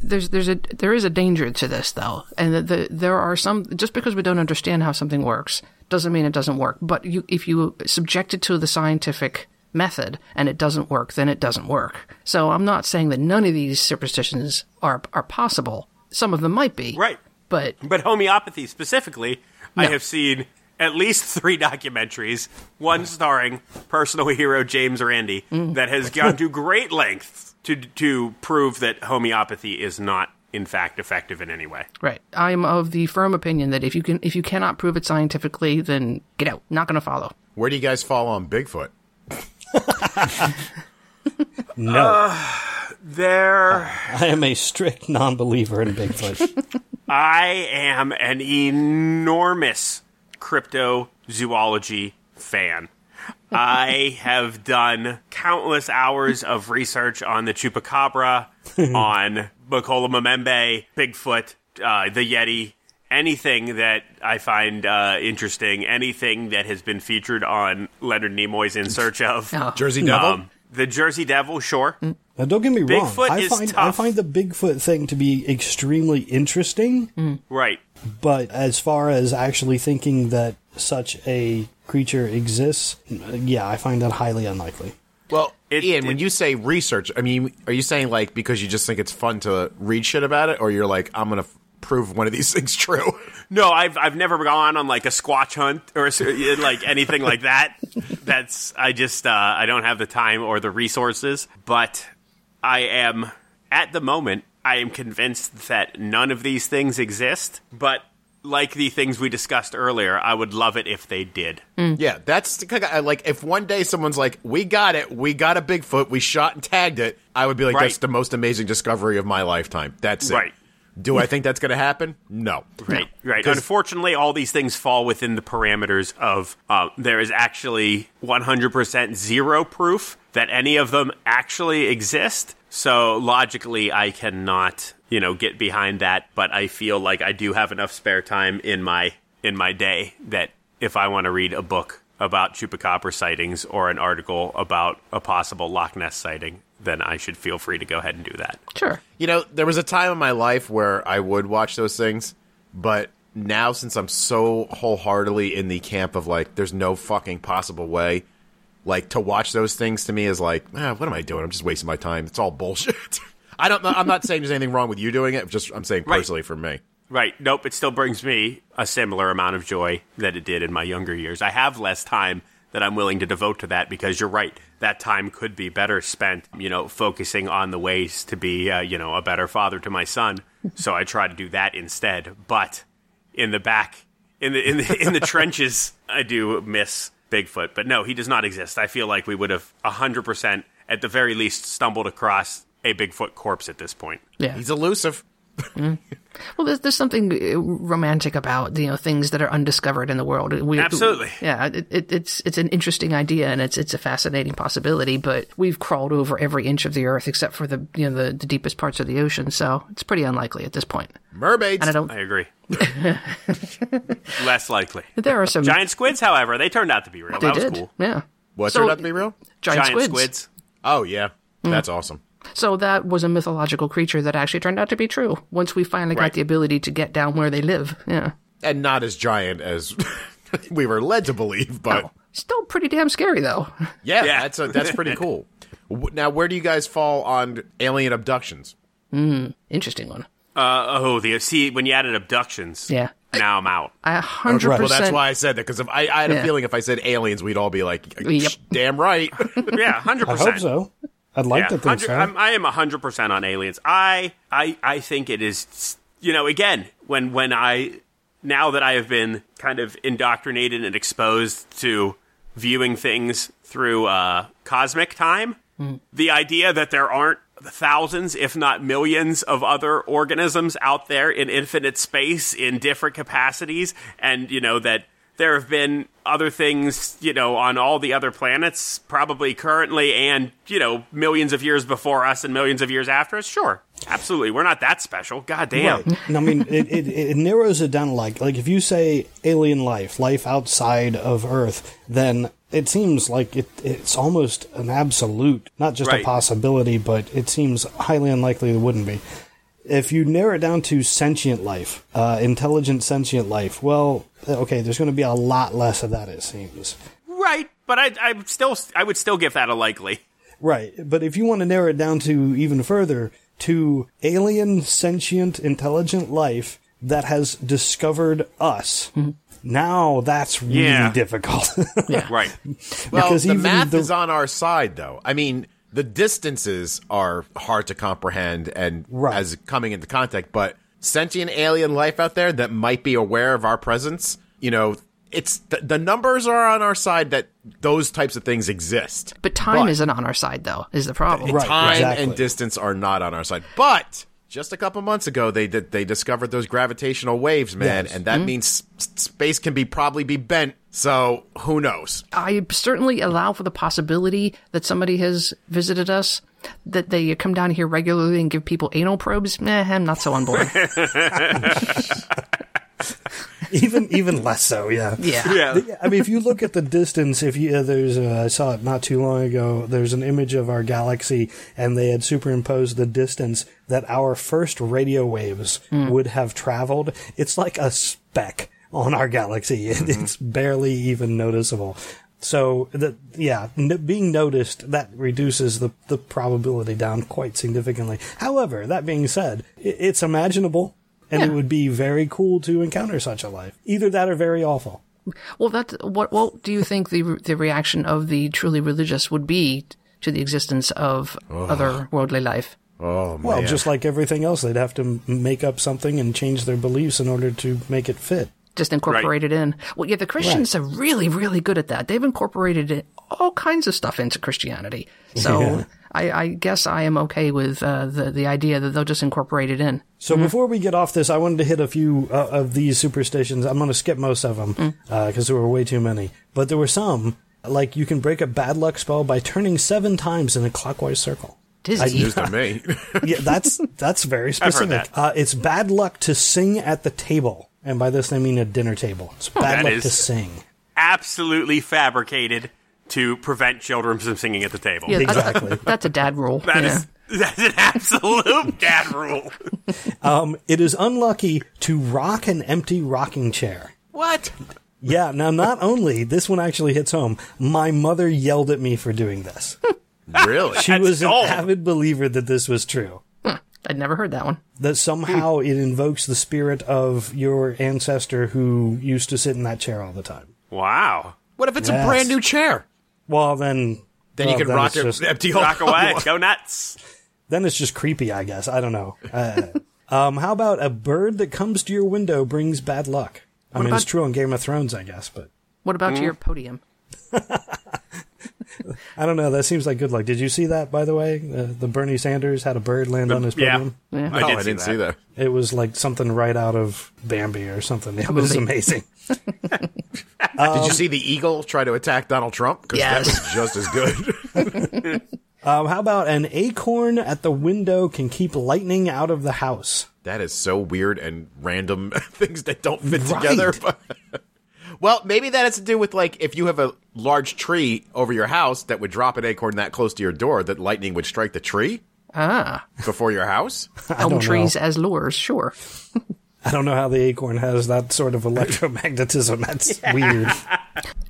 Speaker 3: There's, there's a, there is a danger to this, though, and the, the, there are some. Just because we don't understand how something works doesn't mean it doesn't work. But you, if you subject it to the scientific method and it doesn't work, then it doesn't work. So I'm not saying that none of these superstitions are are possible. Some of them might be,
Speaker 2: Right.
Speaker 3: But
Speaker 2: But homeopathy specifically, I have seen at least three documentaries, one starring personal hero James Randi, mm. that has gone to great lengths to to prove that homeopathy is not in fact effective in any way.
Speaker 3: right, I'm of the firm opinion that if you can, if you cannot prove it scientifically, then get out. Not going to follow.
Speaker 1: Where do you guys fall on Bigfoot?
Speaker 4: no.
Speaker 2: Uh, there
Speaker 4: I am a strict non-believer in Bigfoot.
Speaker 2: I am an enormous cryptozoology fan. I have done countless hours of research on the chupacabra, on Mokele-mbembe, Bigfoot, uh, the Yeti, anything that I find uh, interesting, anything that has been featured on Leonard Nimoy's In Search of.
Speaker 3: Oh.
Speaker 1: Jersey Devil.
Speaker 2: Um, the Jersey Devil, sure.
Speaker 4: Now, don't get me wrong.
Speaker 2: Bigfoot
Speaker 4: I
Speaker 2: is
Speaker 4: find I find the Bigfoot thing to be extremely interesting,
Speaker 2: Right.
Speaker 4: but as far as actually thinking that such a creature exists, yeah, I find that highly unlikely.
Speaker 1: Well,
Speaker 2: It-
Speaker 1: Ian, when you say research, I mean, are you saying like because you just think it's fun to read shit about it, or you're like, I'm gonna f- prove one of these things true?
Speaker 2: No, I've I've never gone on like a squatch hunt or s- like anything like that. That's I just uh, I don't have the time or the resources. But I am at the moment I am convinced that none of these things exist. But like the things we discussed earlier, I would love it if they did.
Speaker 1: yeah, that's the kind of- like if one day someone's like, "We got it, we got a Bigfoot, we shot and tagged it," I would be like,
Speaker 2: Right.
Speaker 1: "That's the most amazing discovery of my lifetime." That's it.
Speaker 2: Right.
Speaker 1: Do I think that's going to happen? No.
Speaker 2: Right, right.
Speaker 1: 'Cause-
Speaker 2: Unfortunately, all these things fall within the parameters of uh, there is actually 100% zero proof that any of them actually exist. So logically, I cannot, you know, get behind that. But I feel like I do have enough spare time in my in my day that if I want to read a book about chupacabra sightings or an article about a possible Loch Ness sighting, then I should feel free to go ahead and do that.
Speaker 3: Sure.
Speaker 1: You know, there was a time in my life where I would watch those things, but now since I'm so wholeheartedly in the camp of like, there's no fucking possible way, like to watch those things to me is like, ah, what am I doing? I'm just wasting my time. It's all bullshit. I don't. I'm not saying there's anything wrong with you doing it. Just I'm saying
Speaker 2: Right.
Speaker 1: personally for me.
Speaker 2: Right. Nope. It still brings me a similar amount of joy that it did in my younger years. I have less time that I'm willing to devote to that because you're right. That time could be better spent, you know, focusing on the ways to be, uh, you know, a better father to my son. so I try to do that instead. But in the back, in the in the in the trenches, I do miss Bigfoot. But no, he does not exist. I feel like we would have hundred percent, at the very least, stumbled across a Bigfoot corpse at this point.
Speaker 3: Yeah.
Speaker 1: He's elusive.
Speaker 3: Well, there's there's something uh, romantic about you know things that are undiscovered in the world. We,
Speaker 2: Absolutely.
Speaker 3: Yeah, it, it, it's it's an interesting idea and it's it's a fascinating possibility. But we've crawled over every inch of the earth except for the you know the, the deepest parts of the ocean, so it's pretty unlikely at this point.
Speaker 1: Mermaids.
Speaker 3: And I don't.
Speaker 2: I agree. Less likely.
Speaker 3: There are some
Speaker 2: Giant squids, however, they turned out to be real.
Speaker 3: They
Speaker 2: that was
Speaker 3: did.
Speaker 2: cool.
Speaker 3: Yeah.
Speaker 1: what
Speaker 3: So-
Speaker 1: turned out to be real?
Speaker 3: Giant,
Speaker 2: Giant
Speaker 3: squids.
Speaker 2: squids.
Speaker 1: Oh yeah, that's awesome.
Speaker 3: So that was a mythological creature that actually turned out to be true. Once we finally got the ability to get down where they live. Yeah.
Speaker 1: And not as giant as we were led to believe, but.
Speaker 3: Oh, still pretty damn scary though.
Speaker 1: Yeah,
Speaker 2: Yeah.
Speaker 1: that's a, that's pretty cool. Now, where do you guys fall on alien abductions?
Speaker 3: Interesting one.
Speaker 2: Uh, oh, the see when you added abductions.
Speaker 3: Yeah.
Speaker 2: Now I'm out.
Speaker 3: I a hundred
Speaker 4: Right.
Speaker 1: Well, that's why I said that because I, I had a
Speaker 3: Yeah.
Speaker 1: feeling if I said aliens, we'd all be like,
Speaker 3: Yep.
Speaker 1: "Damn right."
Speaker 2: Yeah, hundred
Speaker 4: I
Speaker 2: percent.
Speaker 4: hope so. I'd like
Speaker 2: Yeah,
Speaker 4: to think so.
Speaker 2: I'm, I am hundred percent on aliens. I, I, I think it is. You know, again, when when I now that I have been kind of indoctrinated and exposed to viewing things through uh, cosmic time, the idea that there aren't thousands, if not millions, of other organisms out there in infinite space in different capacities, and you know that there have been other things, you know, on all the other planets, probably currently and, you know, millions of years before us and millions of years after us. Sure. Absolutely. We're not that special. God damn.
Speaker 4: Right. I mean, it, it, it narrows it down like like if you say alien life, life outside of Earth, then it seems like it, it's almost an absolute, not just a possibility, but it seems highly unlikely it wouldn't be. If you narrow it down to sentient life, uh, intelligent sentient life, well, okay, there's going to be a lot less of that, it seems.
Speaker 2: Right. But I, I still, I would still give that a likely.
Speaker 4: Right, but if you want to narrow it down to even further, to alien, sentient, intelligent life that has discovered us, now that's really
Speaker 2: Yeah.
Speaker 4: difficult.
Speaker 2: Right.
Speaker 1: well,
Speaker 4: Because
Speaker 1: the
Speaker 4: even
Speaker 1: math
Speaker 4: the-
Speaker 1: is on our side, though. I mean, the distances are hard to comprehend and
Speaker 4: Right.
Speaker 1: as coming into contact, but sentient alien life out there that might be aware of our presence, you know, it's the, the numbers are on our side that those types of things exist.
Speaker 3: But time
Speaker 1: But-
Speaker 3: isn't on our side, though, is the problem.
Speaker 4: Right.
Speaker 1: time
Speaker 4: exactly.
Speaker 1: and distance are not on our side. But just a couple months ago, they did, they discovered those gravitational waves, man,
Speaker 4: Yes.
Speaker 1: and that mm-hmm. means s- space can be probably be bent So who knows?
Speaker 3: I certainly allow for the possibility that somebody has visited us, that they come down here regularly and give people anal probes. Meh, I'm not so on board.
Speaker 4: even even less so. Yeah.
Speaker 3: Yeah.
Speaker 2: Yeah.
Speaker 4: I mean, if you look at the distance, if you uh, there's uh, I saw it not too long ago. There's an image of our galaxy, and they had superimposed the distance that our first radio waves would have traveled. It's like a speck on our galaxy. It, mm-hmm. It's barely even noticeable. So that yeah, n- being noticed that reduces the the probability down quite significantly. However, that being said, i it's imaginable. And it would be very cool to encounter such a life. Either that or very awful.
Speaker 3: Well, that what what do you think the the reaction of the truly religious would be to the existence of other worldly life?
Speaker 1: Oh man.
Speaker 4: Well, just like everything else, they'd have to make up something and change their beliefs in order to make it fit.
Speaker 3: Just incorporate it in. Well, yeah, the Christians are really, really good at that. They've incorporated it, all kinds of stuff into Christianity. So
Speaker 4: Yeah.
Speaker 3: I, I guess I am okay with uh, the the idea that they'll just incorporate it in.
Speaker 4: So before we get off this, I wanted to hit a few uh, of these superstitions. I'm going to skip most of them because there were way too many. But there were some, like you can break a bad luck spell by turning seven times in a clockwise circle.
Speaker 3: Dizzy.
Speaker 1: news to me.
Speaker 4: yeah, that's that's very
Speaker 2: heard
Speaker 4: specific.
Speaker 2: that.
Speaker 4: Uh, it's bad luck to sing at the table, and by this I mean a dinner table. It's bad
Speaker 2: that
Speaker 4: luck
Speaker 2: is-
Speaker 4: to sing.
Speaker 2: Absolutely fabricated to prevent children from singing at the table.
Speaker 3: yeah,
Speaker 4: Exactly.
Speaker 3: That's a dad rule.
Speaker 2: That
Speaker 3: yeah.
Speaker 2: is that's an absolute dad rule.
Speaker 4: Um, it is unlucky to rock an empty rocking chair.
Speaker 2: What?
Speaker 4: Yeah, now not only this one actually hits home. My mother yelled at me for doing this.
Speaker 1: really?
Speaker 4: She
Speaker 2: That's
Speaker 4: was an
Speaker 2: gold.
Speaker 4: avid believer that this was true.
Speaker 3: I'd never heard that one.
Speaker 4: That somehow it invokes the spirit of your ancestor who used to sit in that chair all the time.
Speaker 2: Wow.
Speaker 1: What if it's
Speaker 4: Yes.
Speaker 1: a brand new chair?
Speaker 4: Well, then
Speaker 1: Then
Speaker 4: well,
Speaker 1: you can rock
Speaker 4: it's
Speaker 1: it
Speaker 4: just-
Speaker 1: empty all
Speaker 2: Rock away. Go nuts.
Speaker 4: then it's just creepy, I guess. I don't know. Uh, um, how about a bird that comes to your window brings bad luck? I mean,
Speaker 3: about-
Speaker 4: it's true on Game of Thrones, I guess, but
Speaker 3: What about
Speaker 2: Mm-hmm.
Speaker 3: your podium?
Speaker 4: I don't know. That seems like good luck. Did you see that, by the way? Uh, the Bernie Sanders had a bird land on his
Speaker 2: Yeah.
Speaker 4: podium.
Speaker 2: I,
Speaker 1: Oh,
Speaker 2: did
Speaker 1: I didn't see that.
Speaker 4: It was like something right out of Bambi or something. It was
Speaker 3: movie.
Speaker 4: amazing.
Speaker 1: Did you see the eagle try to attack Donald Trump? Because
Speaker 3: Yes.
Speaker 1: that was just as good.
Speaker 4: Um, how about an acorn at the window can keep lightning out of the house?
Speaker 1: that is so weird and random things that don't fit
Speaker 4: Right.
Speaker 1: together. But well, maybe that has to do with like if you have a large tree over your house that would drop an acorn that close to your door, that lightning would strike the tree
Speaker 3: Ah,
Speaker 1: before your house.
Speaker 3: elm trees
Speaker 4: know.
Speaker 3: as lures, sure.
Speaker 4: I don't know how the acorn has that sort of electromagnetism. That's weird.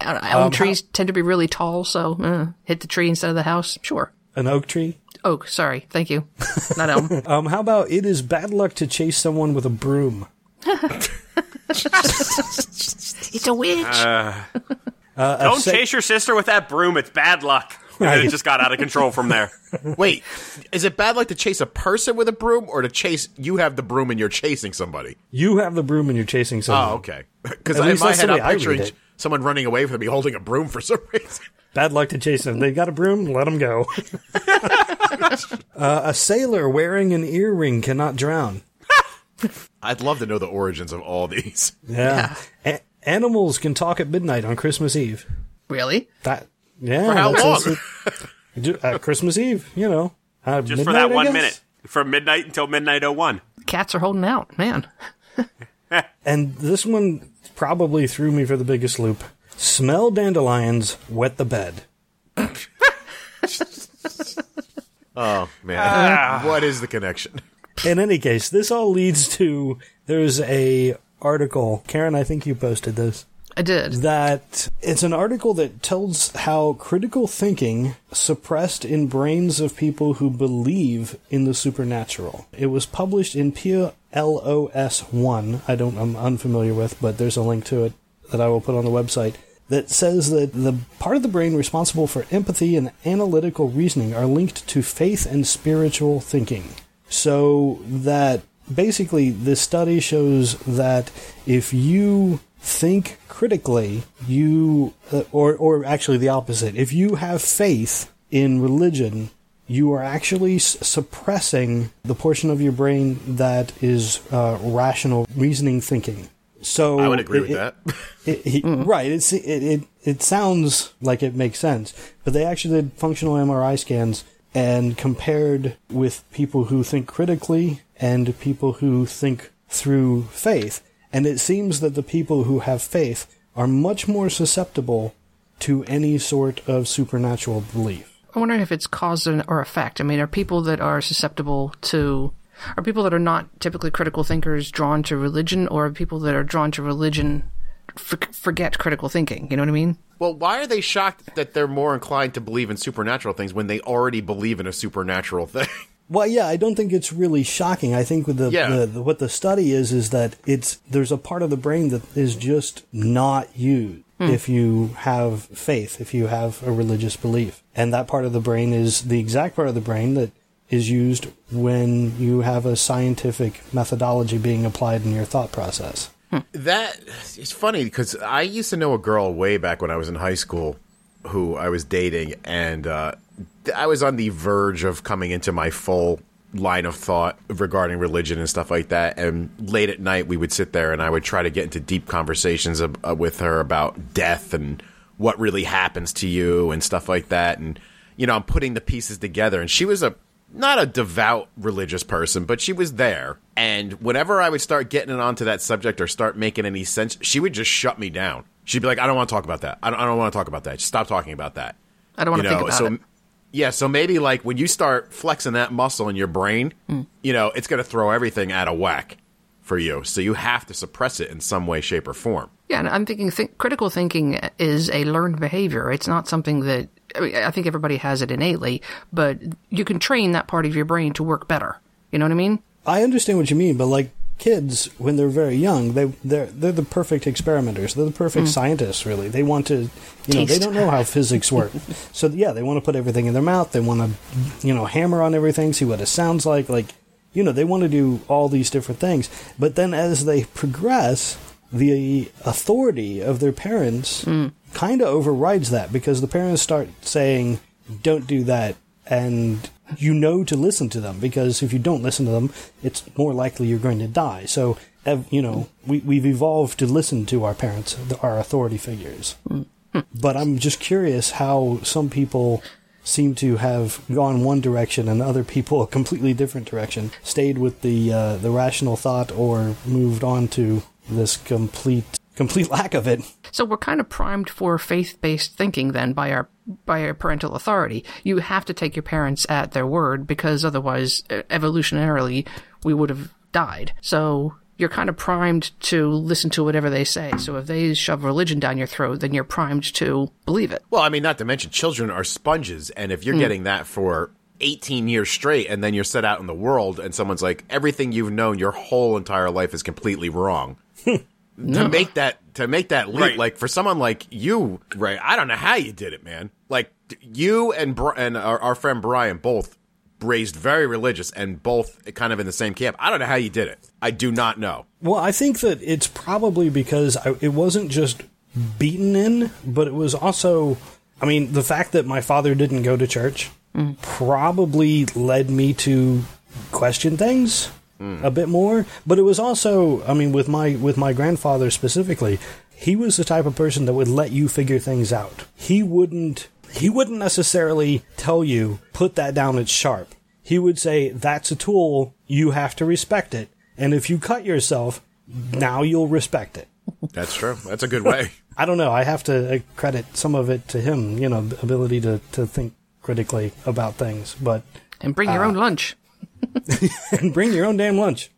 Speaker 3: I don't know, Elm trees tend to be really tall, so uh, hit the tree instead of the house. Sure.
Speaker 4: An oak tree.
Speaker 3: Oak, sorry. Thank you. Not elm.
Speaker 4: Um, how about it is bad luck to chase someone with a broom?
Speaker 3: It's a witch.
Speaker 2: Don't
Speaker 4: say-
Speaker 2: chase your sister with that broom. It's bad luck. And it just got out of control from there.
Speaker 1: Wait, is it bad luck to chase a person with a broom, or to chase you have the broom and you're chasing somebody?
Speaker 4: You have the broom and you're chasing someone.
Speaker 1: Oh, okay. Because in my head, I'm
Speaker 4: way
Speaker 1: picturing someone running away from me holding a broom for some reason.
Speaker 4: Bad luck to chase them. They got a broom, let them go. uh, a sailor wearing an earring cannot drown.
Speaker 1: I'd love to know the origins of all these.
Speaker 4: Yeah. A- animals can talk at midnight on Christmas Eve.
Speaker 3: really?
Speaker 4: That yeah.
Speaker 1: For how long?
Speaker 4: also- Ju- uh, Christmas Eve, you know. Uh,
Speaker 2: Just for
Speaker 4: midnight,
Speaker 2: that one minute. From midnight until midnight 01.
Speaker 3: Cats are holding out, man.
Speaker 4: And this one probably threw me for the biggest loop. Smell dandelions, wet the bed.
Speaker 1: Oh man, what is the connection?
Speaker 4: In any case, this all leads to there's a article. Karen, I think you posted this.
Speaker 3: I did.
Speaker 4: that it's an article that tells how critical thinking suppressed in brains of people who believe in the supernatural. It was published in PLOS 1. I don't I'm unfamiliar with, but there's a link to it that I will put on the website that says that the part of the brain responsible for empathy and analytical reasoning are linked to faith and spiritual thinking. So that basically this study shows that if you think critically, you uh, or or actually the opposite. If you have faith in religion, you are actually s- suppressing the portion of your brain that is uh, rational reasoning thinking. So
Speaker 1: I would agree
Speaker 4: it-
Speaker 1: with
Speaker 4: it-
Speaker 1: that.
Speaker 4: It, he, Right. It's it, it it sounds like it makes sense, but they actually did functional MRI scans and compared with people who think critically and people who think through faith, and it seems that the people who have faith are much more susceptible to any sort of supernatural belief.
Speaker 3: I'm wondering if it's cause or effect. I mean, are people that are susceptible to, are people that are not typically critical thinkers drawn to religion, or are people that are drawn to religion for, forget critical thinking? You know what I mean?
Speaker 1: Well, why are they shocked that they're more inclined to believe in supernatural things when they already believe in a supernatural thing?
Speaker 4: Well, yeah, I don't think it's really shocking. I think the,
Speaker 1: Yeah.
Speaker 4: the, the what the study is is that it's there's a part of the brain that is just not used if you have faith, if you have a religious belief, and that part of the brain is the exact part of the brain that is used when you have a scientific methodology being applied in your thought process.
Speaker 1: That it's funny because I used to know a girl way back when I was in high school who I was dating, and uh, I was on the verge of coming into my full line of thought regarding religion and stuff like that. And late at night, we would sit there, and I would try to get into deep conversations ab- uh, with her about death and what really happens to you and stuff like that. And you know, I'm putting the pieces together, and she was a not a devout religious person, but she was there. And whenever I would start getting it onto that subject or start making any sense, she would just shut me down. She'd be like, "I don't want to talk about that. I don't, I don't want to talk about that. Just stop talking about that."
Speaker 3: I don't want
Speaker 1: you
Speaker 3: to
Speaker 1: know,
Speaker 3: think about
Speaker 1: so
Speaker 3: it.
Speaker 1: Yeah, so maybe like when you start flexing that muscle in your brain,
Speaker 3: Hmm.
Speaker 1: you know, it's going to throw everything out of whack for you. So you have to suppress it in some way, shape, or form.
Speaker 3: Yeah, and I'm thinking think, critical thinking is a learned behavior. It's not something that I, mean, I think everybody has it innately, but you can train that part of your brain to work better. You know what I mean?
Speaker 4: I understand what you mean, but like kids when they're very young, they they're they're the perfect experimenters. They're the perfect hmm. scientists. Really, they want to, you know, they don't know how physics work. so yeah, they want to put everything in their mouth. They want to, you know, hammer on everything, see what it sounds like. Like, you know, they want to do all these different things. But then as they progress, the authority of their parents hmm. kind of overrides that because the parents start saying, "Don't do that," and you know to listen to them because if you don't listen to them, it's more likely you're going to die. So, you know, we, we've evolved to listen to our parents, our authority figures. But I'm just curious how some people seem to have gone one direction and other people a completely different direction, stayed with the uh, the rational thought, or moved on to this complete complete lack of it.
Speaker 3: So we're kind of primed for faith-based thinking then by our by our parental authority. You have to take your parents at their word because otherwise, uh, evolutionarily, we would have died. So you're kind of primed to listen to whatever they say. So if they shove religion down your throat, then you're primed to believe it.
Speaker 1: Well, I mean, not to mention children are sponges, and if you're
Speaker 3: Hmm.
Speaker 1: getting that for 18 years straight, and then you're set out in the world, and someone's like, everything you've known your whole entire life is completely wrong. To make that to make that leap,
Speaker 2: Right.
Speaker 1: like for someone like you, Ray, I don't know how you did it, man. Like you and Bri- and our, our friend Brian both raised very religious and both kind of in the same camp. I don't know how you did it. I do not know.
Speaker 4: Well, I think that it's probably because I, it wasn't just beaten in, but it was also, I mean, the fact that my father didn't go to church mm. probably led me to question things a bit more. But it was also, I mean, with my with my grandfather specifically, he was the type of person that would let you figure things out. He wouldn't he wouldn't necessarily tell you put that down it's sharp. He would say that's a tool, you have to respect it. And if you cut yourself, now you'll respect it.
Speaker 1: That's true. That's a good way.
Speaker 4: I don't know. I have to uh, credit some of it to him, you know, the ability to, to think critically about things. But
Speaker 3: And bring your own lunch.
Speaker 4: And bring your own damn lunch.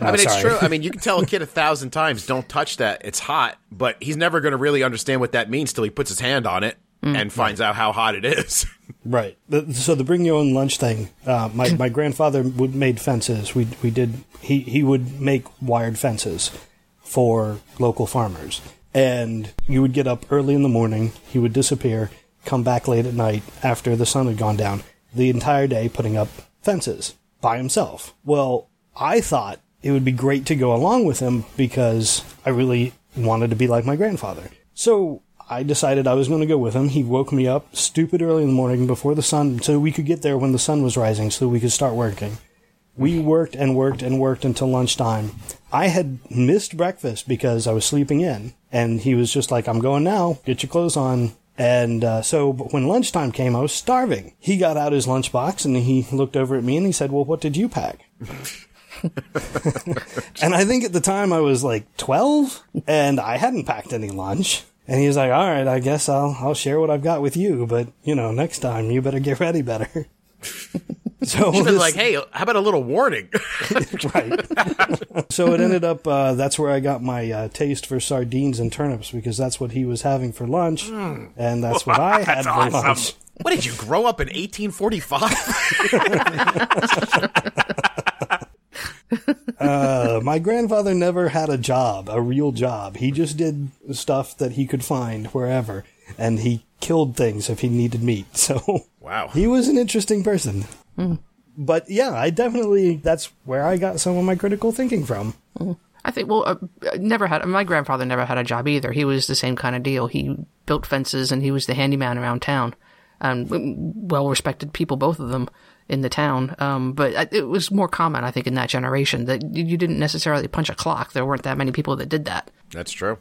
Speaker 1: I mean, it's true. I mean, you can tell a kid a thousand times, "Don't touch that; it's hot." But he's never going to really understand what that means till he puts his hand on it and finds out how hot it is.
Speaker 4: Right. So the bring your own lunch thing. Uh, my my grandfather would made fences. We we did. He he would make wired fences for local farmers, and you would get up early in the morning. He would disappear, come back late at night after the sun had gone down. The entire day putting up fences by himself. Well, I thought it would be great to go along with him because I really wanted to be like my grandfather. So I decided I was going to go with him. He woke me up stupid early in the morning before the sun, so we could get there when the sun was rising, so we could start working. We worked and worked and worked until lunchtime. I had missed breakfast because I was sleeping in, and he was just like, "I'm going now. Get your clothes on." And uh, so, when lunchtime came, I was starving. He got out his lunchbox and he looked over at me and he said, "Well, what did you pack?" and I think at the time I was like 12 and I hadn't packed any lunch. And he was like, all right, I guess I'll, I'll share what I've got with you, but you know, next time you better get ready better. so this-
Speaker 1: like, hey, how about a little warning?
Speaker 4: right. so it ended up, uh, that's where I got my uh, taste for sardines and turnips because that's what he was having for lunch. And that's what I had for
Speaker 2: awesome.
Speaker 4: lunch.
Speaker 1: what did you grow up in 1845?
Speaker 4: Uh, my grandfather never had a job, a real job. He just did stuff that he could find wherever, and he killed things if he needed meat. So
Speaker 1: Wow.
Speaker 4: he was an interesting person. But yeah, I definitely that's where I got some of my critical thinking from.
Speaker 3: I think, well, uh, never had, my grandfather never had a job either. He was the same kind of deal. He built fences and he was the handyman around town. Um, well respected people, both of them in the town. Um, but it was more common, I think, in that generation that you you didn't necessarily punch a clock. There weren't that many people that did that.
Speaker 1: That's true.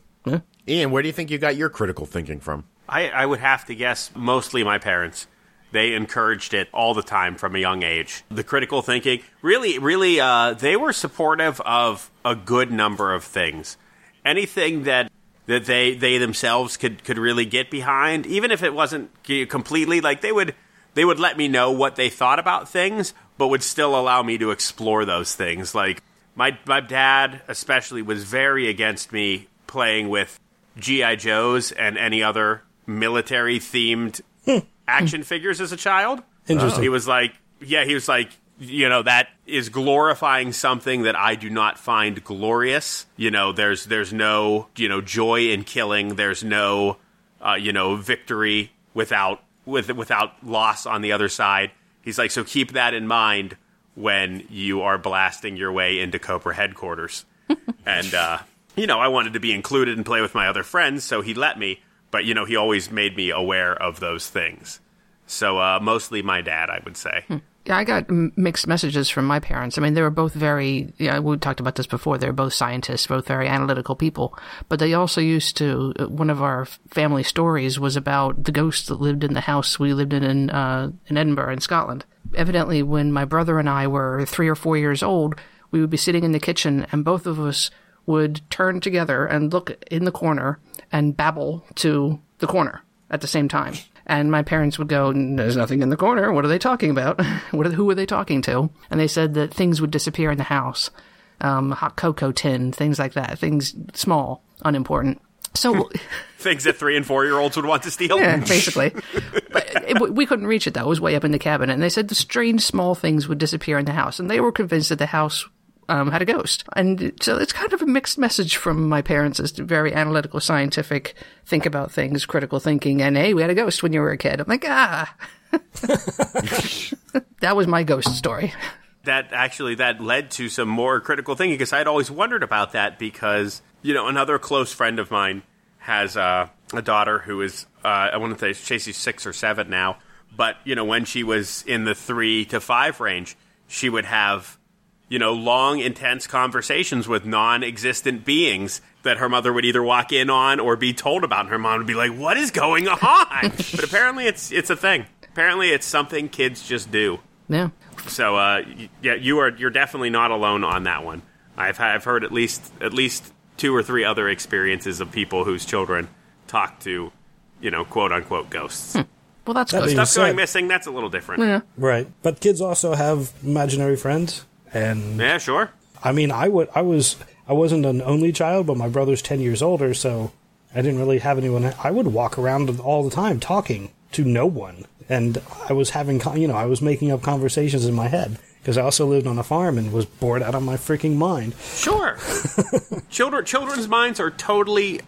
Speaker 1: Ian, where do you think you got your critical thinking from?
Speaker 2: I, I would have to guess mostly my parents. They encouraged it all the time from a young age. The critical thinking, really, really, uh, they were supportive of a good number of things. Anything that that they they themselves could could really get behind, even if it wasn't completely like they would they would let me know what they thought about things, but would still allow me to explore those things. Like my my dad especially was very against me playing with GI Joes and any other military themed action figures as a child.
Speaker 4: Interesting.
Speaker 2: He was like, yeah, he was like, you know, that is glorifying something that I do not find glorious. You know, there's there's no you know joy in killing. There's no uh, you know victory without with without loss on the other side. He's like, so keep that in mind when you are blasting your way into Cobra headquarters. and uh, you know, I wanted to be included and play with my other friends, so he let me. But you know, he always made me aware of those things. So uh, mostly my dad, I would say.
Speaker 3: Yeah, I got mixed messages from my parents. I mean, they were both very, yeah, we talked about this before. They're both scientists, both very analytical people. But they also used to, uh, one of our family stories was about the ghost that lived in the house we lived in in, uh, in Edinburgh, in Scotland. Evidently, when my brother and I were three or four years old, we would be sitting in the kitchen and both of us would turn together and look in the corner and babble to the corner at the same time. And my parents would go, "There's nothing in the corner. What are they talking about? what are, who are they talking to?" And they said that things would disappear in the house, um, hot cocoa tin, things like that, things small, unimportant. So,
Speaker 2: Things that three and four year olds would want to steal.
Speaker 3: yeah, basically, but it, we couldn't reach it though. It was way up in the cabinet, and they said the strange small things would disappear in the house, and they were convinced that the house um, had a ghost. And so it's kind of a mixed message from my parents as very analytical, scientific, think about things, critical thinking, and hey, we had a ghost when you were a kid. I'm like, ah. that was my ghost story.
Speaker 2: that actually that led to some more critical thinking because I'd always wondered about that because you know another close friend of mine has uh, a daughter who is uh, I want to say she's six or seven now, but you know when she was in the three to five range, she would have you know long intense conversations with non-existent beings that her mother would either walk in on or be told about, and her mom would be like, "What is going on?" but apparently it's it's a thing. Apparently it's something kids just do.
Speaker 3: Yeah.
Speaker 2: So uh, yeah, you are you're definitely not alone on that one. I've I've heard at least at least two or three other experiences of people whose children talk to, you know, quote unquote ghosts.
Speaker 3: Well, that's
Speaker 4: That
Speaker 3: good.
Speaker 4: being
Speaker 2: Stuff going missing, that's a little different.
Speaker 4: Right. But kids also have imaginary friends and
Speaker 2: Yeah, sure.
Speaker 4: I mean, I would I was I wasn't an only child, but my brother's 10 years older, so I didn't really have anyone. I would walk around all the time talking to no one. And I was having, you know, I was making up conversations in my head because I also lived on a farm and was bored out of my freaking mind.
Speaker 2: Sure. Children children's minds are totally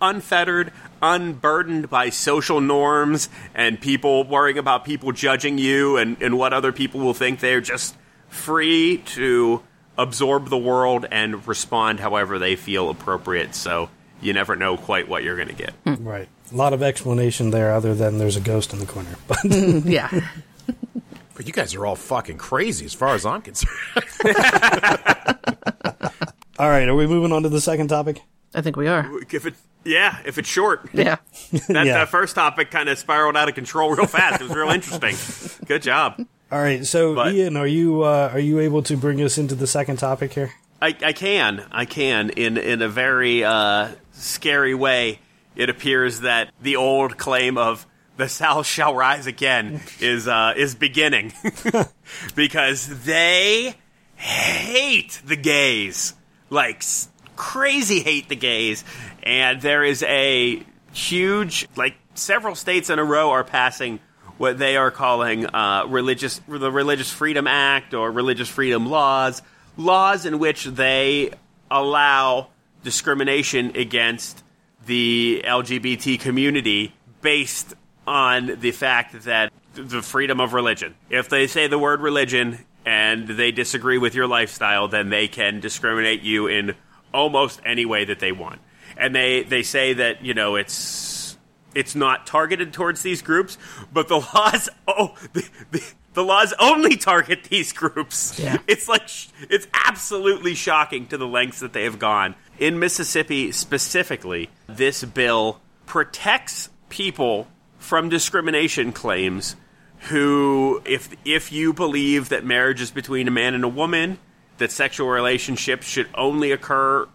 Speaker 2: unfettered, unburdened by social norms and people worrying about people judging you and, and what other people will think. They're just free to absorb the world and respond however they feel appropriate. So you never know quite what you're going to get. Hmm.
Speaker 4: Right. A lot of explanation there other than there's a ghost in the corner. But
Speaker 3: yeah.
Speaker 1: But you guys are all fucking crazy as far as I'm concerned.
Speaker 4: All right, are we moving on to the second topic?
Speaker 3: I think we are.
Speaker 2: If it, yeah, if it's short,
Speaker 3: Yeah.
Speaker 2: that,
Speaker 4: Yeah.
Speaker 2: that first topic kind of spiraled out of control real fast. It was real interesting. Good job.
Speaker 4: All right, so
Speaker 2: But-
Speaker 4: Ian, are you uh, are you able to bring us into the second topic here?
Speaker 2: I, I can, I can, in in a very uh, scary way. It appears that the old claim of the South shall rise again is uh, is beginning because they hate the gays, like crazy hate the gays, and there is a huge, like several states in a row are passing what they are calling uh, religious the Religious Freedom Act or religious freedom laws, laws in which they allow discrimination against the LGBT community based on the fact that the freedom of religion. If they say the word religion and they disagree with your lifestyle, then they can discriminate you in almost any way that they want. And they, they say that, you know, it's it's not targeted towards these groups, but the laws oh the, the, the laws only target these groups.
Speaker 3: Yeah.
Speaker 2: It's like it's absolutely shocking to the lengths that they have gone. In Mississippi specifically, this bill protects people from discrimination claims who if if you believe that marriage is between a man and a woman, that sexual relationships should only occur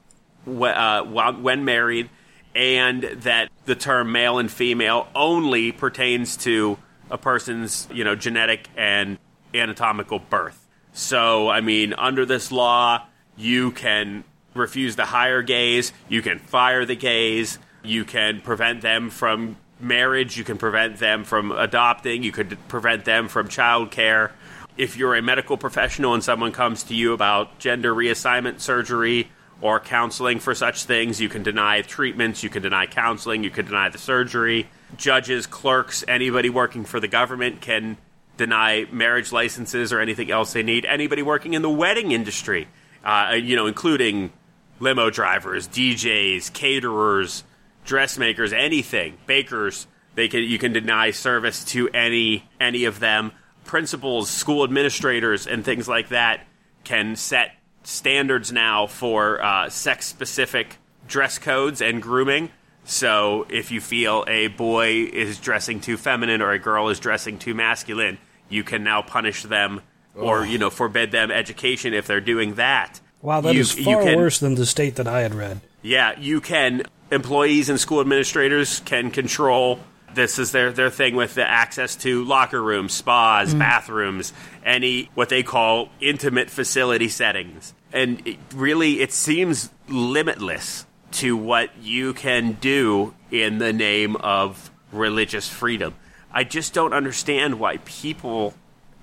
Speaker 2: uh, when married, and that the term male and female only pertains to a person's you know genetic and anatomical birth. So, I mean, under this law, you can refuse to hire gays, you can fire the gays, you can prevent them from marriage, you can prevent them from adopting, you could prevent them from childcare. If you're a medical professional and someone comes to you about gender reassignment surgery or counseling for such things, you can deny treatments, you can deny counseling, you can deny the surgery. Judges, clerks, anybody working for the government can deny marriage licenses or anything else they need. Anybody working in the wedding industry, uh, you know, including limo drivers, DJs, caterers, dressmakers, anything, bakers, they can you can deny service to any any of them. Principals, school administrators, and things like that can set standards now for uh, sex specific dress codes and grooming. So if you feel a boy is dressing too feminine or a girl is dressing too masculine, you can now punish them or you know forbid them education if they're doing that.
Speaker 4: Wow, that
Speaker 2: You-
Speaker 4: is far
Speaker 2: can-
Speaker 4: worse than the state that I had read.
Speaker 2: yeah, you can. Employees and school administrators can control. This is their their thing with the access to locker rooms, spas, mm. bathrooms, any what they call intimate facility settings. And it really, it seems limitless to what you can do in the name of religious freedom. I just don't understand why people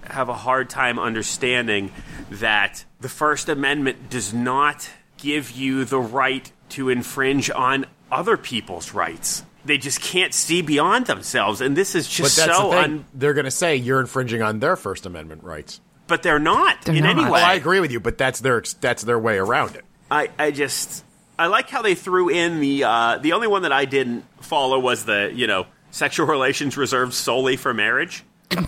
Speaker 2: have a hard time understanding that the First Amendment does not give you the right to infringe on other people's rights. They just can't see beyond themselves, and this is
Speaker 1: But
Speaker 2: just
Speaker 1: that's
Speaker 2: so
Speaker 1: the thing.
Speaker 2: un.
Speaker 1: They're going to say you're infringing on their First Amendment rights.
Speaker 2: But they're not
Speaker 3: They're
Speaker 2: in any way.
Speaker 1: Well, I agree with you, but that's their that's their way around it.
Speaker 2: I, I just I like how they threw in the uh, the only one that I didn't follow was the you know sexual relations reserved solely for marriage.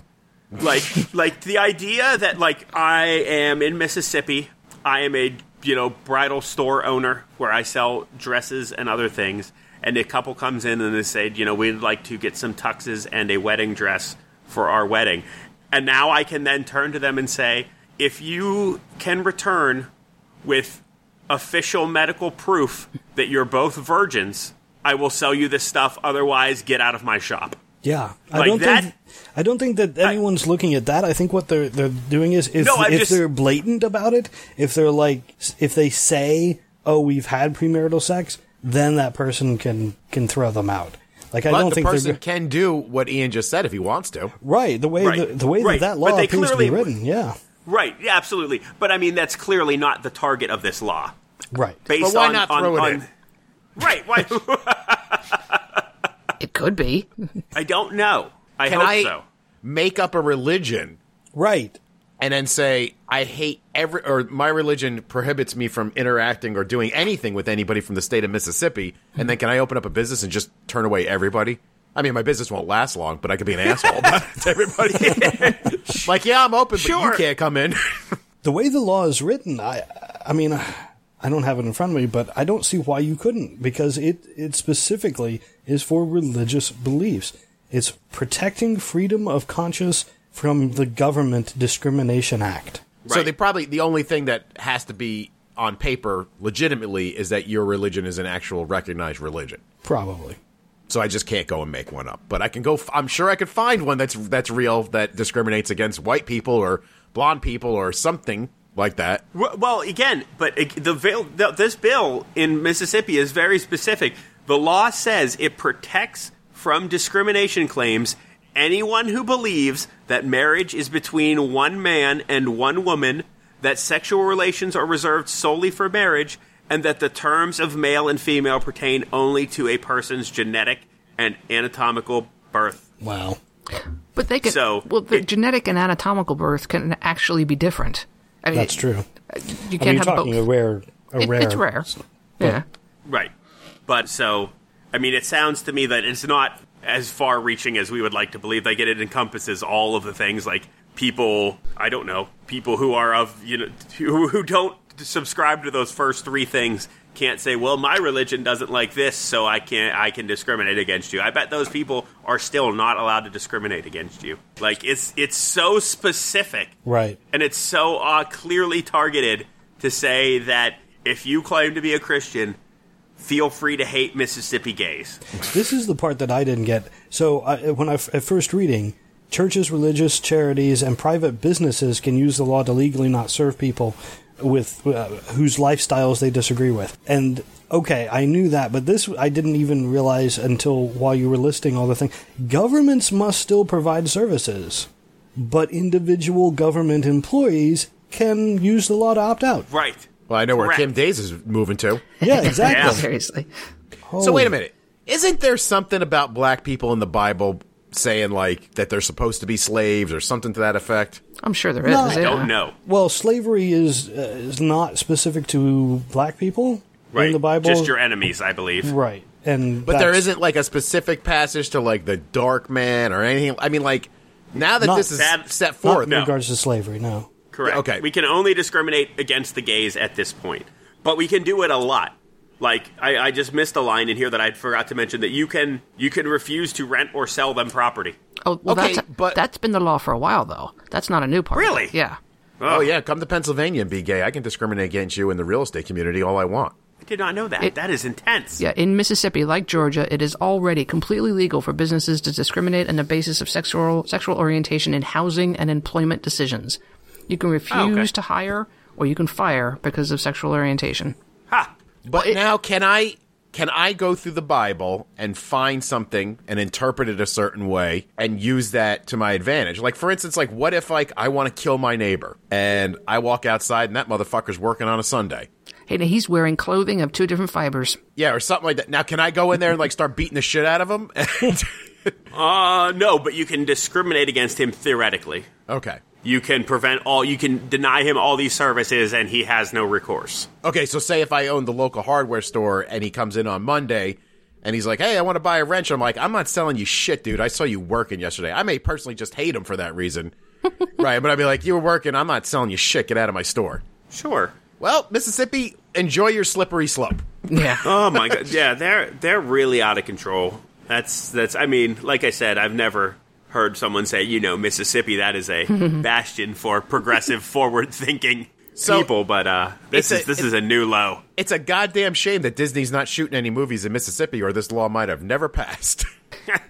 Speaker 2: like like the idea that like I am in Mississippi, I am a you know bridal store owner where I sell dresses and other things, and a couple comes in and they say you know we'd like to get some tuxes and a wedding dress for our wedding, and now I can then turn to them and say if you can return with official medical proof that you're both virgins, I will sell you this stuff. Otherwise, get out of my shop.
Speaker 4: Yeah, I
Speaker 2: Like
Speaker 4: don't
Speaker 2: that-
Speaker 4: think I don't think that anyone's looking at that. I think what they're they're doing is if
Speaker 2: No,
Speaker 4: if
Speaker 2: just-
Speaker 4: they're blatant about it, if they're like if they say, "Oh, we've had premarital sex," then that person can can throw them out. Like I
Speaker 1: But
Speaker 4: don't
Speaker 1: the
Speaker 4: think
Speaker 1: person
Speaker 4: they're
Speaker 1: can do what Ian just said if he wants to.
Speaker 4: right the way
Speaker 2: Right,
Speaker 4: the, the way
Speaker 2: right.
Speaker 4: that that
Speaker 2: But
Speaker 4: law
Speaker 2: they
Speaker 4: appears to be written. Yeah,
Speaker 2: Right? Yeah, absolutely. But I mean, that's clearly not the target of this law.
Speaker 4: right.
Speaker 2: Based
Speaker 1: But why
Speaker 2: on,
Speaker 1: not
Speaker 2: on-
Speaker 1: throw it
Speaker 2: on-
Speaker 1: in?
Speaker 2: Right? Why?
Speaker 3: It could be.
Speaker 2: I don't know. I
Speaker 1: Can
Speaker 2: hope
Speaker 1: I
Speaker 2: so.
Speaker 1: make up a religion
Speaker 4: Right.
Speaker 1: And then say I hate every or my religion prohibits me from interacting or doing anything with anybody from the state of Mississippi, and then can I open up a business and just turn away everybody? I mean, my business won't last long, but I could be an asshole to everybody. like, yeah, I'm open, but you can't come in.
Speaker 4: The way the law is written, I, I mean, I don't have it in front of me, but I don't see why you couldn't because it, it specifically is for religious beliefs. It's protecting freedom of conscience from the Government Discrimination Act.
Speaker 1: So
Speaker 2: Right.
Speaker 1: they probably the only thing that has to be on paper legitimately is that your religion is an actual recognized religion.
Speaker 4: Probably.
Speaker 1: So I just can't go and make one up. But I can go. f- I'm sure I could find one that's that's real that discriminates against white people or blonde people or something like that.
Speaker 2: Well, well, again, but the, veil- the this bill in Mississippi is very specific. The law says it protects from discrimination claims anyone who believes that marriage is between one man and one woman, that sexual relations are reserved solely for marriage, and that the terms of male and female pertain only to a person's genetic and anatomical birth.
Speaker 4: Wow.
Speaker 3: But they can.
Speaker 2: So,
Speaker 3: well, the
Speaker 2: it-
Speaker 3: genetic and anatomical birth can actually be different. I mean,
Speaker 4: That's true.
Speaker 3: You can't
Speaker 4: mean, you're
Speaker 3: have
Speaker 4: talking
Speaker 3: both.
Speaker 4: a rare, a
Speaker 3: It-
Speaker 4: rare.
Speaker 3: It's rare. Yeah.
Speaker 2: Right. But so, I mean, it sounds to me that it's not as far reaching as we would like to believe. Like, it encompasses all of the things like people, I don't know, people who are of, you know, who, who don't subscribe to those first three things can't say, well, my religion doesn't like this, so I can't, I can discriminate against you. I bet those people are still not allowed to discriminate against you. Like, it's, it's so specific
Speaker 4: Right.
Speaker 2: and it's so uh, clearly targeted to say that if you claim to be a Christian, feel free to hate Mississippi gays.
Speaker 4: This is the part that I didn't get. So I, when I at first reading, churches, religious charities, and private businesses can use the law to legally not serve people with uh, whose lifestyles they disagree with. And okay, I knew that, but this I didn't even realize until while you were listing all the things. Governments must still provide services, but individual government employees can use the law to opt out.
Speaker 2: Right.
Speaker 1: Well, I know where
Speaker 2: Correct.
Speaker 1: Kim Davis is moving to.
Speaker 4: Yeah, exactly.
Speaker 2: Yeah.
Speaker 3: Seriously.
Speaker 1: So wait a minute. Isn't there something about black people in the Bible saying like that they're supposed to be slaves or something to that effect?
Speaker 3: I'm sure there is.
Speaker 4: No, I
Speaker 3: yeah.
Speaker 2: Don't know.
Speaker 4: Well, slavery is uh, is not specific to black people
Speaker 2: Right.
Speaker 4: in the Bible.
Speaker 2: Just your enemies, I believe.
Speaker 4: right, and
Speaker 1: But there
Speaker 4: that's-
Speaker 1: isn't like a specific passage to like the dark man or anything. I mean, like now that
Speaker 4: Not
Speaker 1: this is
Speaker 2: that-
Speaker 1: set forth,
Speaker 4: in
Speaker 2: no.
Speaker 4: regards to slavery. No,
Speaker 2: Correct.
Speaker 1: Okay.
Speaker 2: We can only discriminate against the gays at this point, but we can do it a lot. Like I, I just missed a line in here that I forgot to mention that you can you can refuse to rent or sell them property.
Speaker 3: Oh, well,
Speaker 1: Okay,
Speaker 3: that's,
Speaker 1: but-
Speaker 3: that's been the law for a while, though. That's not a new part.
Speaker 2: Really?
Speaker 3: Yeah.
Speaker 1: oh yeah, come to Pennsylvania and be gay. I can discriminate against you in the real estate community all I want.
Speaker 2: I did not know that.
Speaker 3: It-
Speaker 2: that is intense.
Speaker 3: Yeah, in Mississippi, like Georgia, it is already completely legal for businesses to discriminate on the basis of sexual sexual orientation in housing and employment decisions. You can refuse
Speaker 2: Oh, okay.
Speaker 3: to hire or you can fire because of sexual orientation.
Speaker 2: Ha.
Speaker 1: But now, can I can I go through the Bible and find something and interpret it a certain way and use that to my advantage? Like, for instance, like what if like I want to kill my neighbor and I walk outside and that motherfucker's working on a Sunday?
Speaker 3: Hey, now he's wearing clothing of two different fibers.
Speaker 1: Yeah, or something like that. Now, can I go in there and like start beating the shit out of him?
Speaker 2: Uh, no, but you can discriminate against him theoretically.
Speaker 1: okay.
Speaker 2: You can prevent all. You can deny him all these services, and he has no recourse.
Speaker 1: Okay, so say if I own the local hardware store and he comes in on Monday and he's like, "Hey, I want to buy a wrench." I'm like, "I'm not selling you shit, dude. I saw you working yesterday. I may personally just hate him for that reason." right, but I'd be like, "You were working. I'm not selling you shit. Get out of my store."
Speaker 2: Sure.
Speaker 1: Well, Mississippi, enjoy your slippery slope.
Speaker 3: Yeah.
Speaker 2: Oh my god. Yeah, they're they're really out of control. That's that's. I mean, like I said, I've never heard someone say, you know, Mississippi. That is a bastion for progressive, forward-thinking
Speaker 1: So-
Speaker 2: people. But uh, this is
Speaker 1: a-
Speaker 2: this
Speaker 1: it-
Speaker 2: is a new low.
Speaker 1: It's a goddamn shame that Disney's not shooting any movies in Mississippi, or this law might have never passed.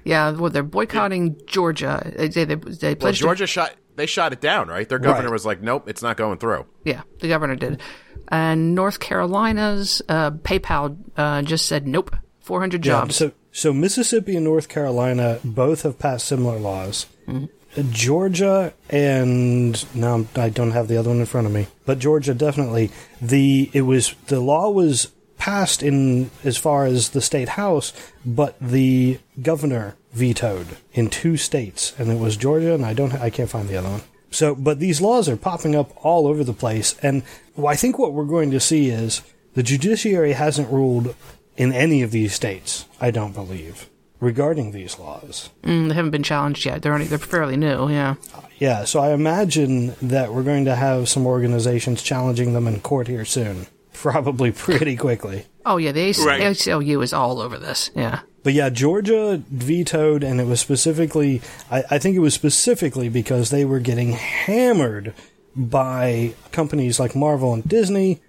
Speaker 3: Yeah, well, they're boycotting Georgia. They, they, they
Speaker 1: well,
Speaker 3: pledged to-
Speaker 1: Georgia shot they shot it down, right? Their governor
Speaker 4: Right.
Speaker 1: was like, "Nope, it's not going through."
Speaker 3: Yeah, the governor did. And North Carolina's uh, PayPal uh, just said nope. 400
Speaker 4: Yeah,
Speaker 3: jobs.
Speaker 4: So, so Mississippi and North Carolina both have passed similar laws.
Speaker 3: Mm-hmm.
Speaker 4: Georgia and now I don't have the other one in front of me, but Georgia definitely the it was the law was passed in as far as the state house, but the governor vetoed in two states, and it was Georgia, and I don't I can't find the other one. So, but these laws are popping up all over the place, and I think what we're going to see is the judiciary hasn't ruled in any of these states. I don't believe. regarding these laws.
Speaker 3: Mm, they haven't been challenged yet. They're only, they're fairly new. Yeah.
Speaker 4: Yeah, so I imagine that we're going to have some organizations challenging them in court here soon. Probably pretty quickly.
Speaker 3: Oh yeah, the AC-
Speaker 2: Right.
Speaker 3: ACLU is all over this. Yeah.
Speaker 4: But yeah, Georgia vetoed, and it was specifically, I, I think it was specifically because they were getting hammered by companies like Marvel and Disney,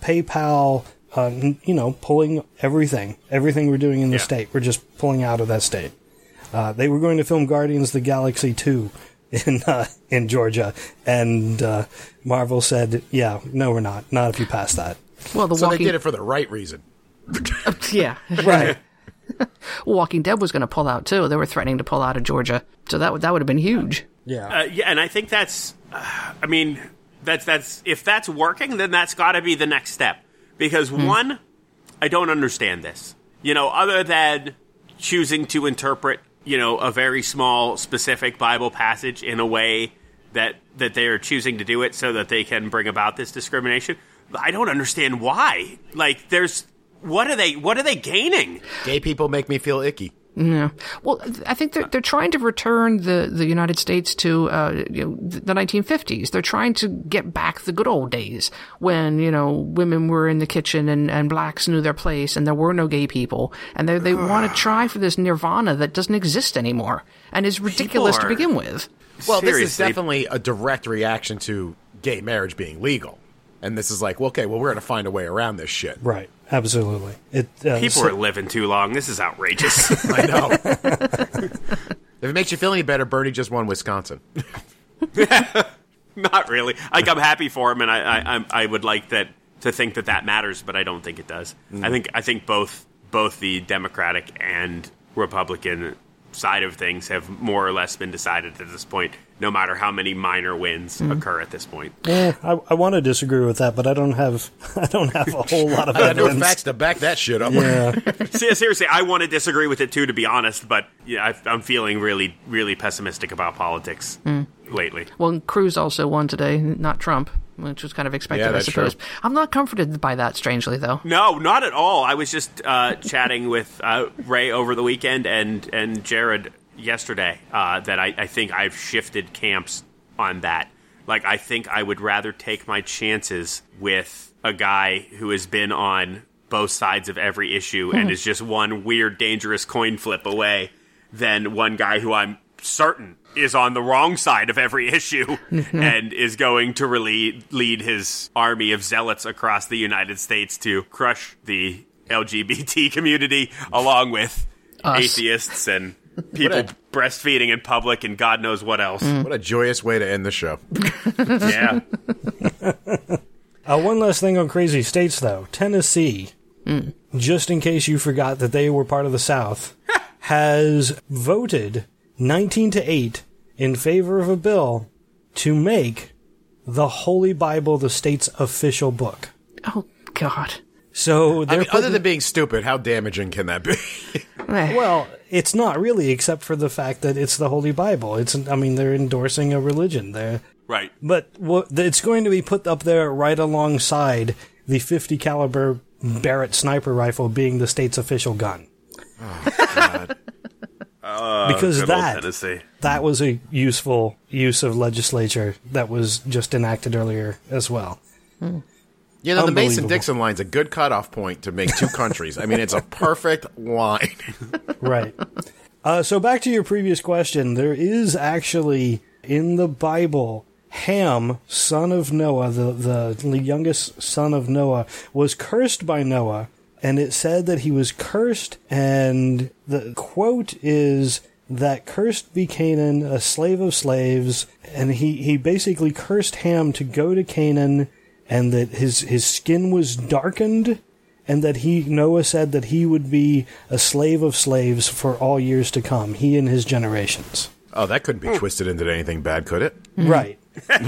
Speaker 4: PayPal, uh, you know, pulling everything, everything we're doing in the
Speaker 2: Yeah.
Speaker 4: state. We're just pulling out of that state. Uh, they were going to film Guardians of the Galaxy 2 in, uh, in Georgia, and uh, Marvel said, yeah, no, we're not. Not if you pass that.
Speaker 3: Well, the
Speaker 1: So
Speaker 3: Walking
Speaker 1: they did it for the right reason.
Speaker 3: yeah,
Speaker 4: Right.
Speaker 3: Walking Dead was going to pull out too. They were threatening to pull out of Georgia, so that would that would have been huge.
Speaker 4: yeah.
Speaker 2: Uh, yeah, and I think that's. Uh, I mean, that's that's if that's working, then that's got to be the next step. Because hmm. one, I don't understand this. You know, other than choosing to interpret, you know, a very small, specific Bible passage in a way that that they are choosing to do it so that they can bring about this discrimination. I don't understand why. Like, there's what are they? What are they gaining?
Speaker 1: Gay people make me feel icky.
Speaker 3: Yeah. Well, I think they're they're trying to return the, the United States to uh, you know, the 1950s. They're trying to get back the good old days when you know women were in the kitchen and, and blacks knew their place and there were no gay people. And they they want to try for this nirvana that doesn't exist anymore and is ridiculous to begin with.
Speaker 1: Well, this is definitely a direct reaction to gay marriage being legal. And this is like, well, okay, well, we're going to find a way around this shit.
Speaker 4: Right. Absolutely. It, uh,
Speaker 2: People
Speaker 4: so-
Speaker 2: are living too long. This is outrageous.
Speaker 1: I know. if it makes you feel any better, Bernie just won Wisconsin.
Speaker 2: Not really. Like I'm happy for him, and I, I, I'm- I would like that to think that that matters, but I don't think it does. I think I think both both the Democratic and Republican side of things have more or less been decided at this point. No matter how many minor wins occur at this point.
Speaker 4: Eh, I, I want to disagree with that, but I don't have I don't have a whole lot of
Speaker 1: I got no
Speaker 4: evidence.
Speaker 1: facts to back that shit up.
Speaker 4: Yeah.
Speaker 2: Se- Seriously, I want to disagree with it too, to be honest. But yeah, I, I'm feeling really, really pessimistic about politics lately.
Speaker 3: Well, Cruz also won today, not Trump, which was kind of expected,
Speaker 1: Yeah,
Speaker 3: I suppose.
Speaker 1: true.
Speaker 3: I'm not comforted by that, strangely though.
Speaker 2: No, not at all. I was just uh, chatting with uh, Ray over the weekend and and Jared yesterday uh, that I, I think I've shifted camps on that. Like, I think I would rather take my chances with a guy who has been on both sides of every issue and is just one weird, dangerous coin flip away than one guy who I'm certain is on the wrong side of every issue and is going to really lead his army of zealots across the United States to crush the LGBT community along with
Speaker 3: Us.
Speaker 2: atheists and people
Speaker 1: What
Speaker 2: breastfeeding in public and God knows what else.
Speaker 1: What a joyous way to end the show.
Speaker 2: Yeah.
Speaker 4: Uh, one last thing on crazy states, though. Tennessee, just in case you forgot that they were part of the South, has voted 19 to 8 in favor of a bill to make the Holy Bible the state's official book.
Speaker 3: Oh God.
Speaker 4: So
Speaker 1: I
Speaker 4: they're
Speaker 1: mean, other than being stupid, how damaging can that be?
Speaker 4: Well, it's not really, except for the fact that it's the Holy Bible. It's, I mean, they're endorsing a religion. They're,
Speaker 2: Right.
Speaker 4: but what, it's going to be put up there right alongside the 50 caliber Barrett sniper rifle being the state's official gun. Oh, because
Speaker 2: Good old
Speaker 4: that that was a useful use of legislature that was just enacted earlier as well. Hmm.
Speaker 1: You know, the Mason. Dixon line's a good cutoff point to make two countries. I mean, it's a perfect line.
Speaker 4: right. Uh, so back to your previous question, there is actually in the Bible Ham, son of Noah, the, the youngest son of Noah, was cursed by Noah, and it said that he was cursed, and the quote is that cursed be Canaan, a slave of slaves, and he, he basically cursed Ham to go to Canaan, and that his, his skin was darkened, and that he Noah said that he would be a slave of slaves for all years to come, he and his generations.
Speaker 1: Oh, that couldn't be twisted into anything bad, could it?
Speaker 4: Right.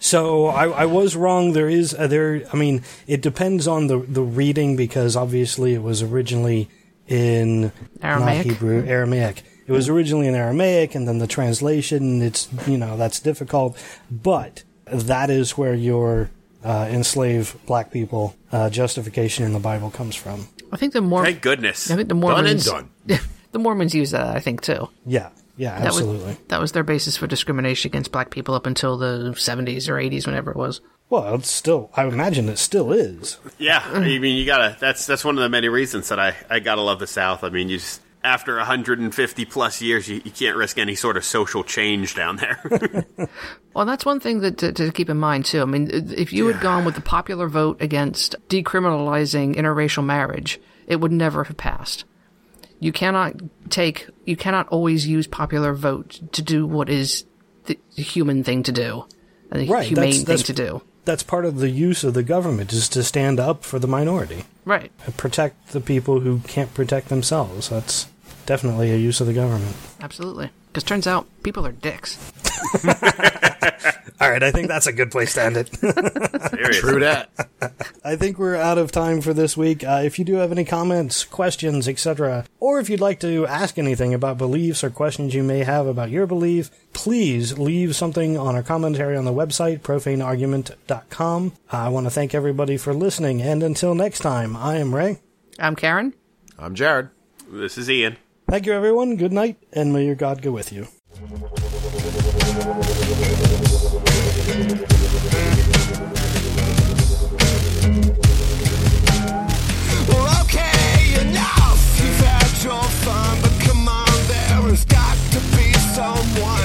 Speaker 4: so I, I was wrong. There is uh, there. I mean, it depends on the the reading because obviously it was originally in
Speaker 3: Aramaic?
Speaker 4: not Hebrew, Aramaic. It was originally in Aramaic, and then the translation. It's you know that's difficult, but that is where your uh, enslave black people uh, justification in the Bible comes from.
Speaker 3: I think the more
Speaker 2: Thank goodness.
Speaker 3: I think the Mormons
Speaker 1: Done
Speaker 3: Mormons
Speaker 1: and done.
Speaker 3: the Mormons use that. I think too.
Speaker 4: Yeah, yeah,
Speaker 3: That
Speaker 4: absolutely.
Speaker 3: was that was their basis for discrimination against black people up until the 70s or 80s, whenever it was.
Speaker 4: well, it's still. I imagine it still is.
Speaker 2: Yeah, I mean, you gotta. That's that's one of the many reasons that I I gotta love the South. I mean, you just after 150 plus years, you, you can't risk any sort of social change down there.
Speaker 3: Well, that's one thing that to, to keep in mind too. I mean, if you had gone with the popular vote against decriminalizing interracial marriage, it would never have passed. You cannot take, you cannot always use popular vote to do what is the human thing to do, and the
Speaker 4: Right,
Speaker 3: humane
Speaker 4: that's-
Speaker 3: thing
Speaker 4: that's-
Speaker 3: to do.
Speaker 4: That's part of the use of the government is to stand up for the minority,
Speaker 3: Right.
Speaker 4: protect the people who can't protect themselves. That's definitely a use of the government.
Speaker 3: Absolutely. Because turns out people are dicks.
Speaker 4: All right, I think that's a good place to end it.
Speaker 2: Seriously.
Speaker 1: True that.
Speaker 4: I think we're out of time for this week. Uh, if you do have any comments, questions, etc., or if you'd like to ask anything about beliefs or questions you may have about your belief, please leave something on our commentary on the website, profaneargument.com. I want to thank everybody for listening, and until next time, I am Ray.
Speaker 3: I'm Karen.
Speaker 1: I'm Jared.
Speaker 2: This is Ian.
Speaker 4: Thank you, everyone. Good night, and may your God go with you.
Speaker 5: Okay, enough. You've had your fun, but come on, there has got to be someone.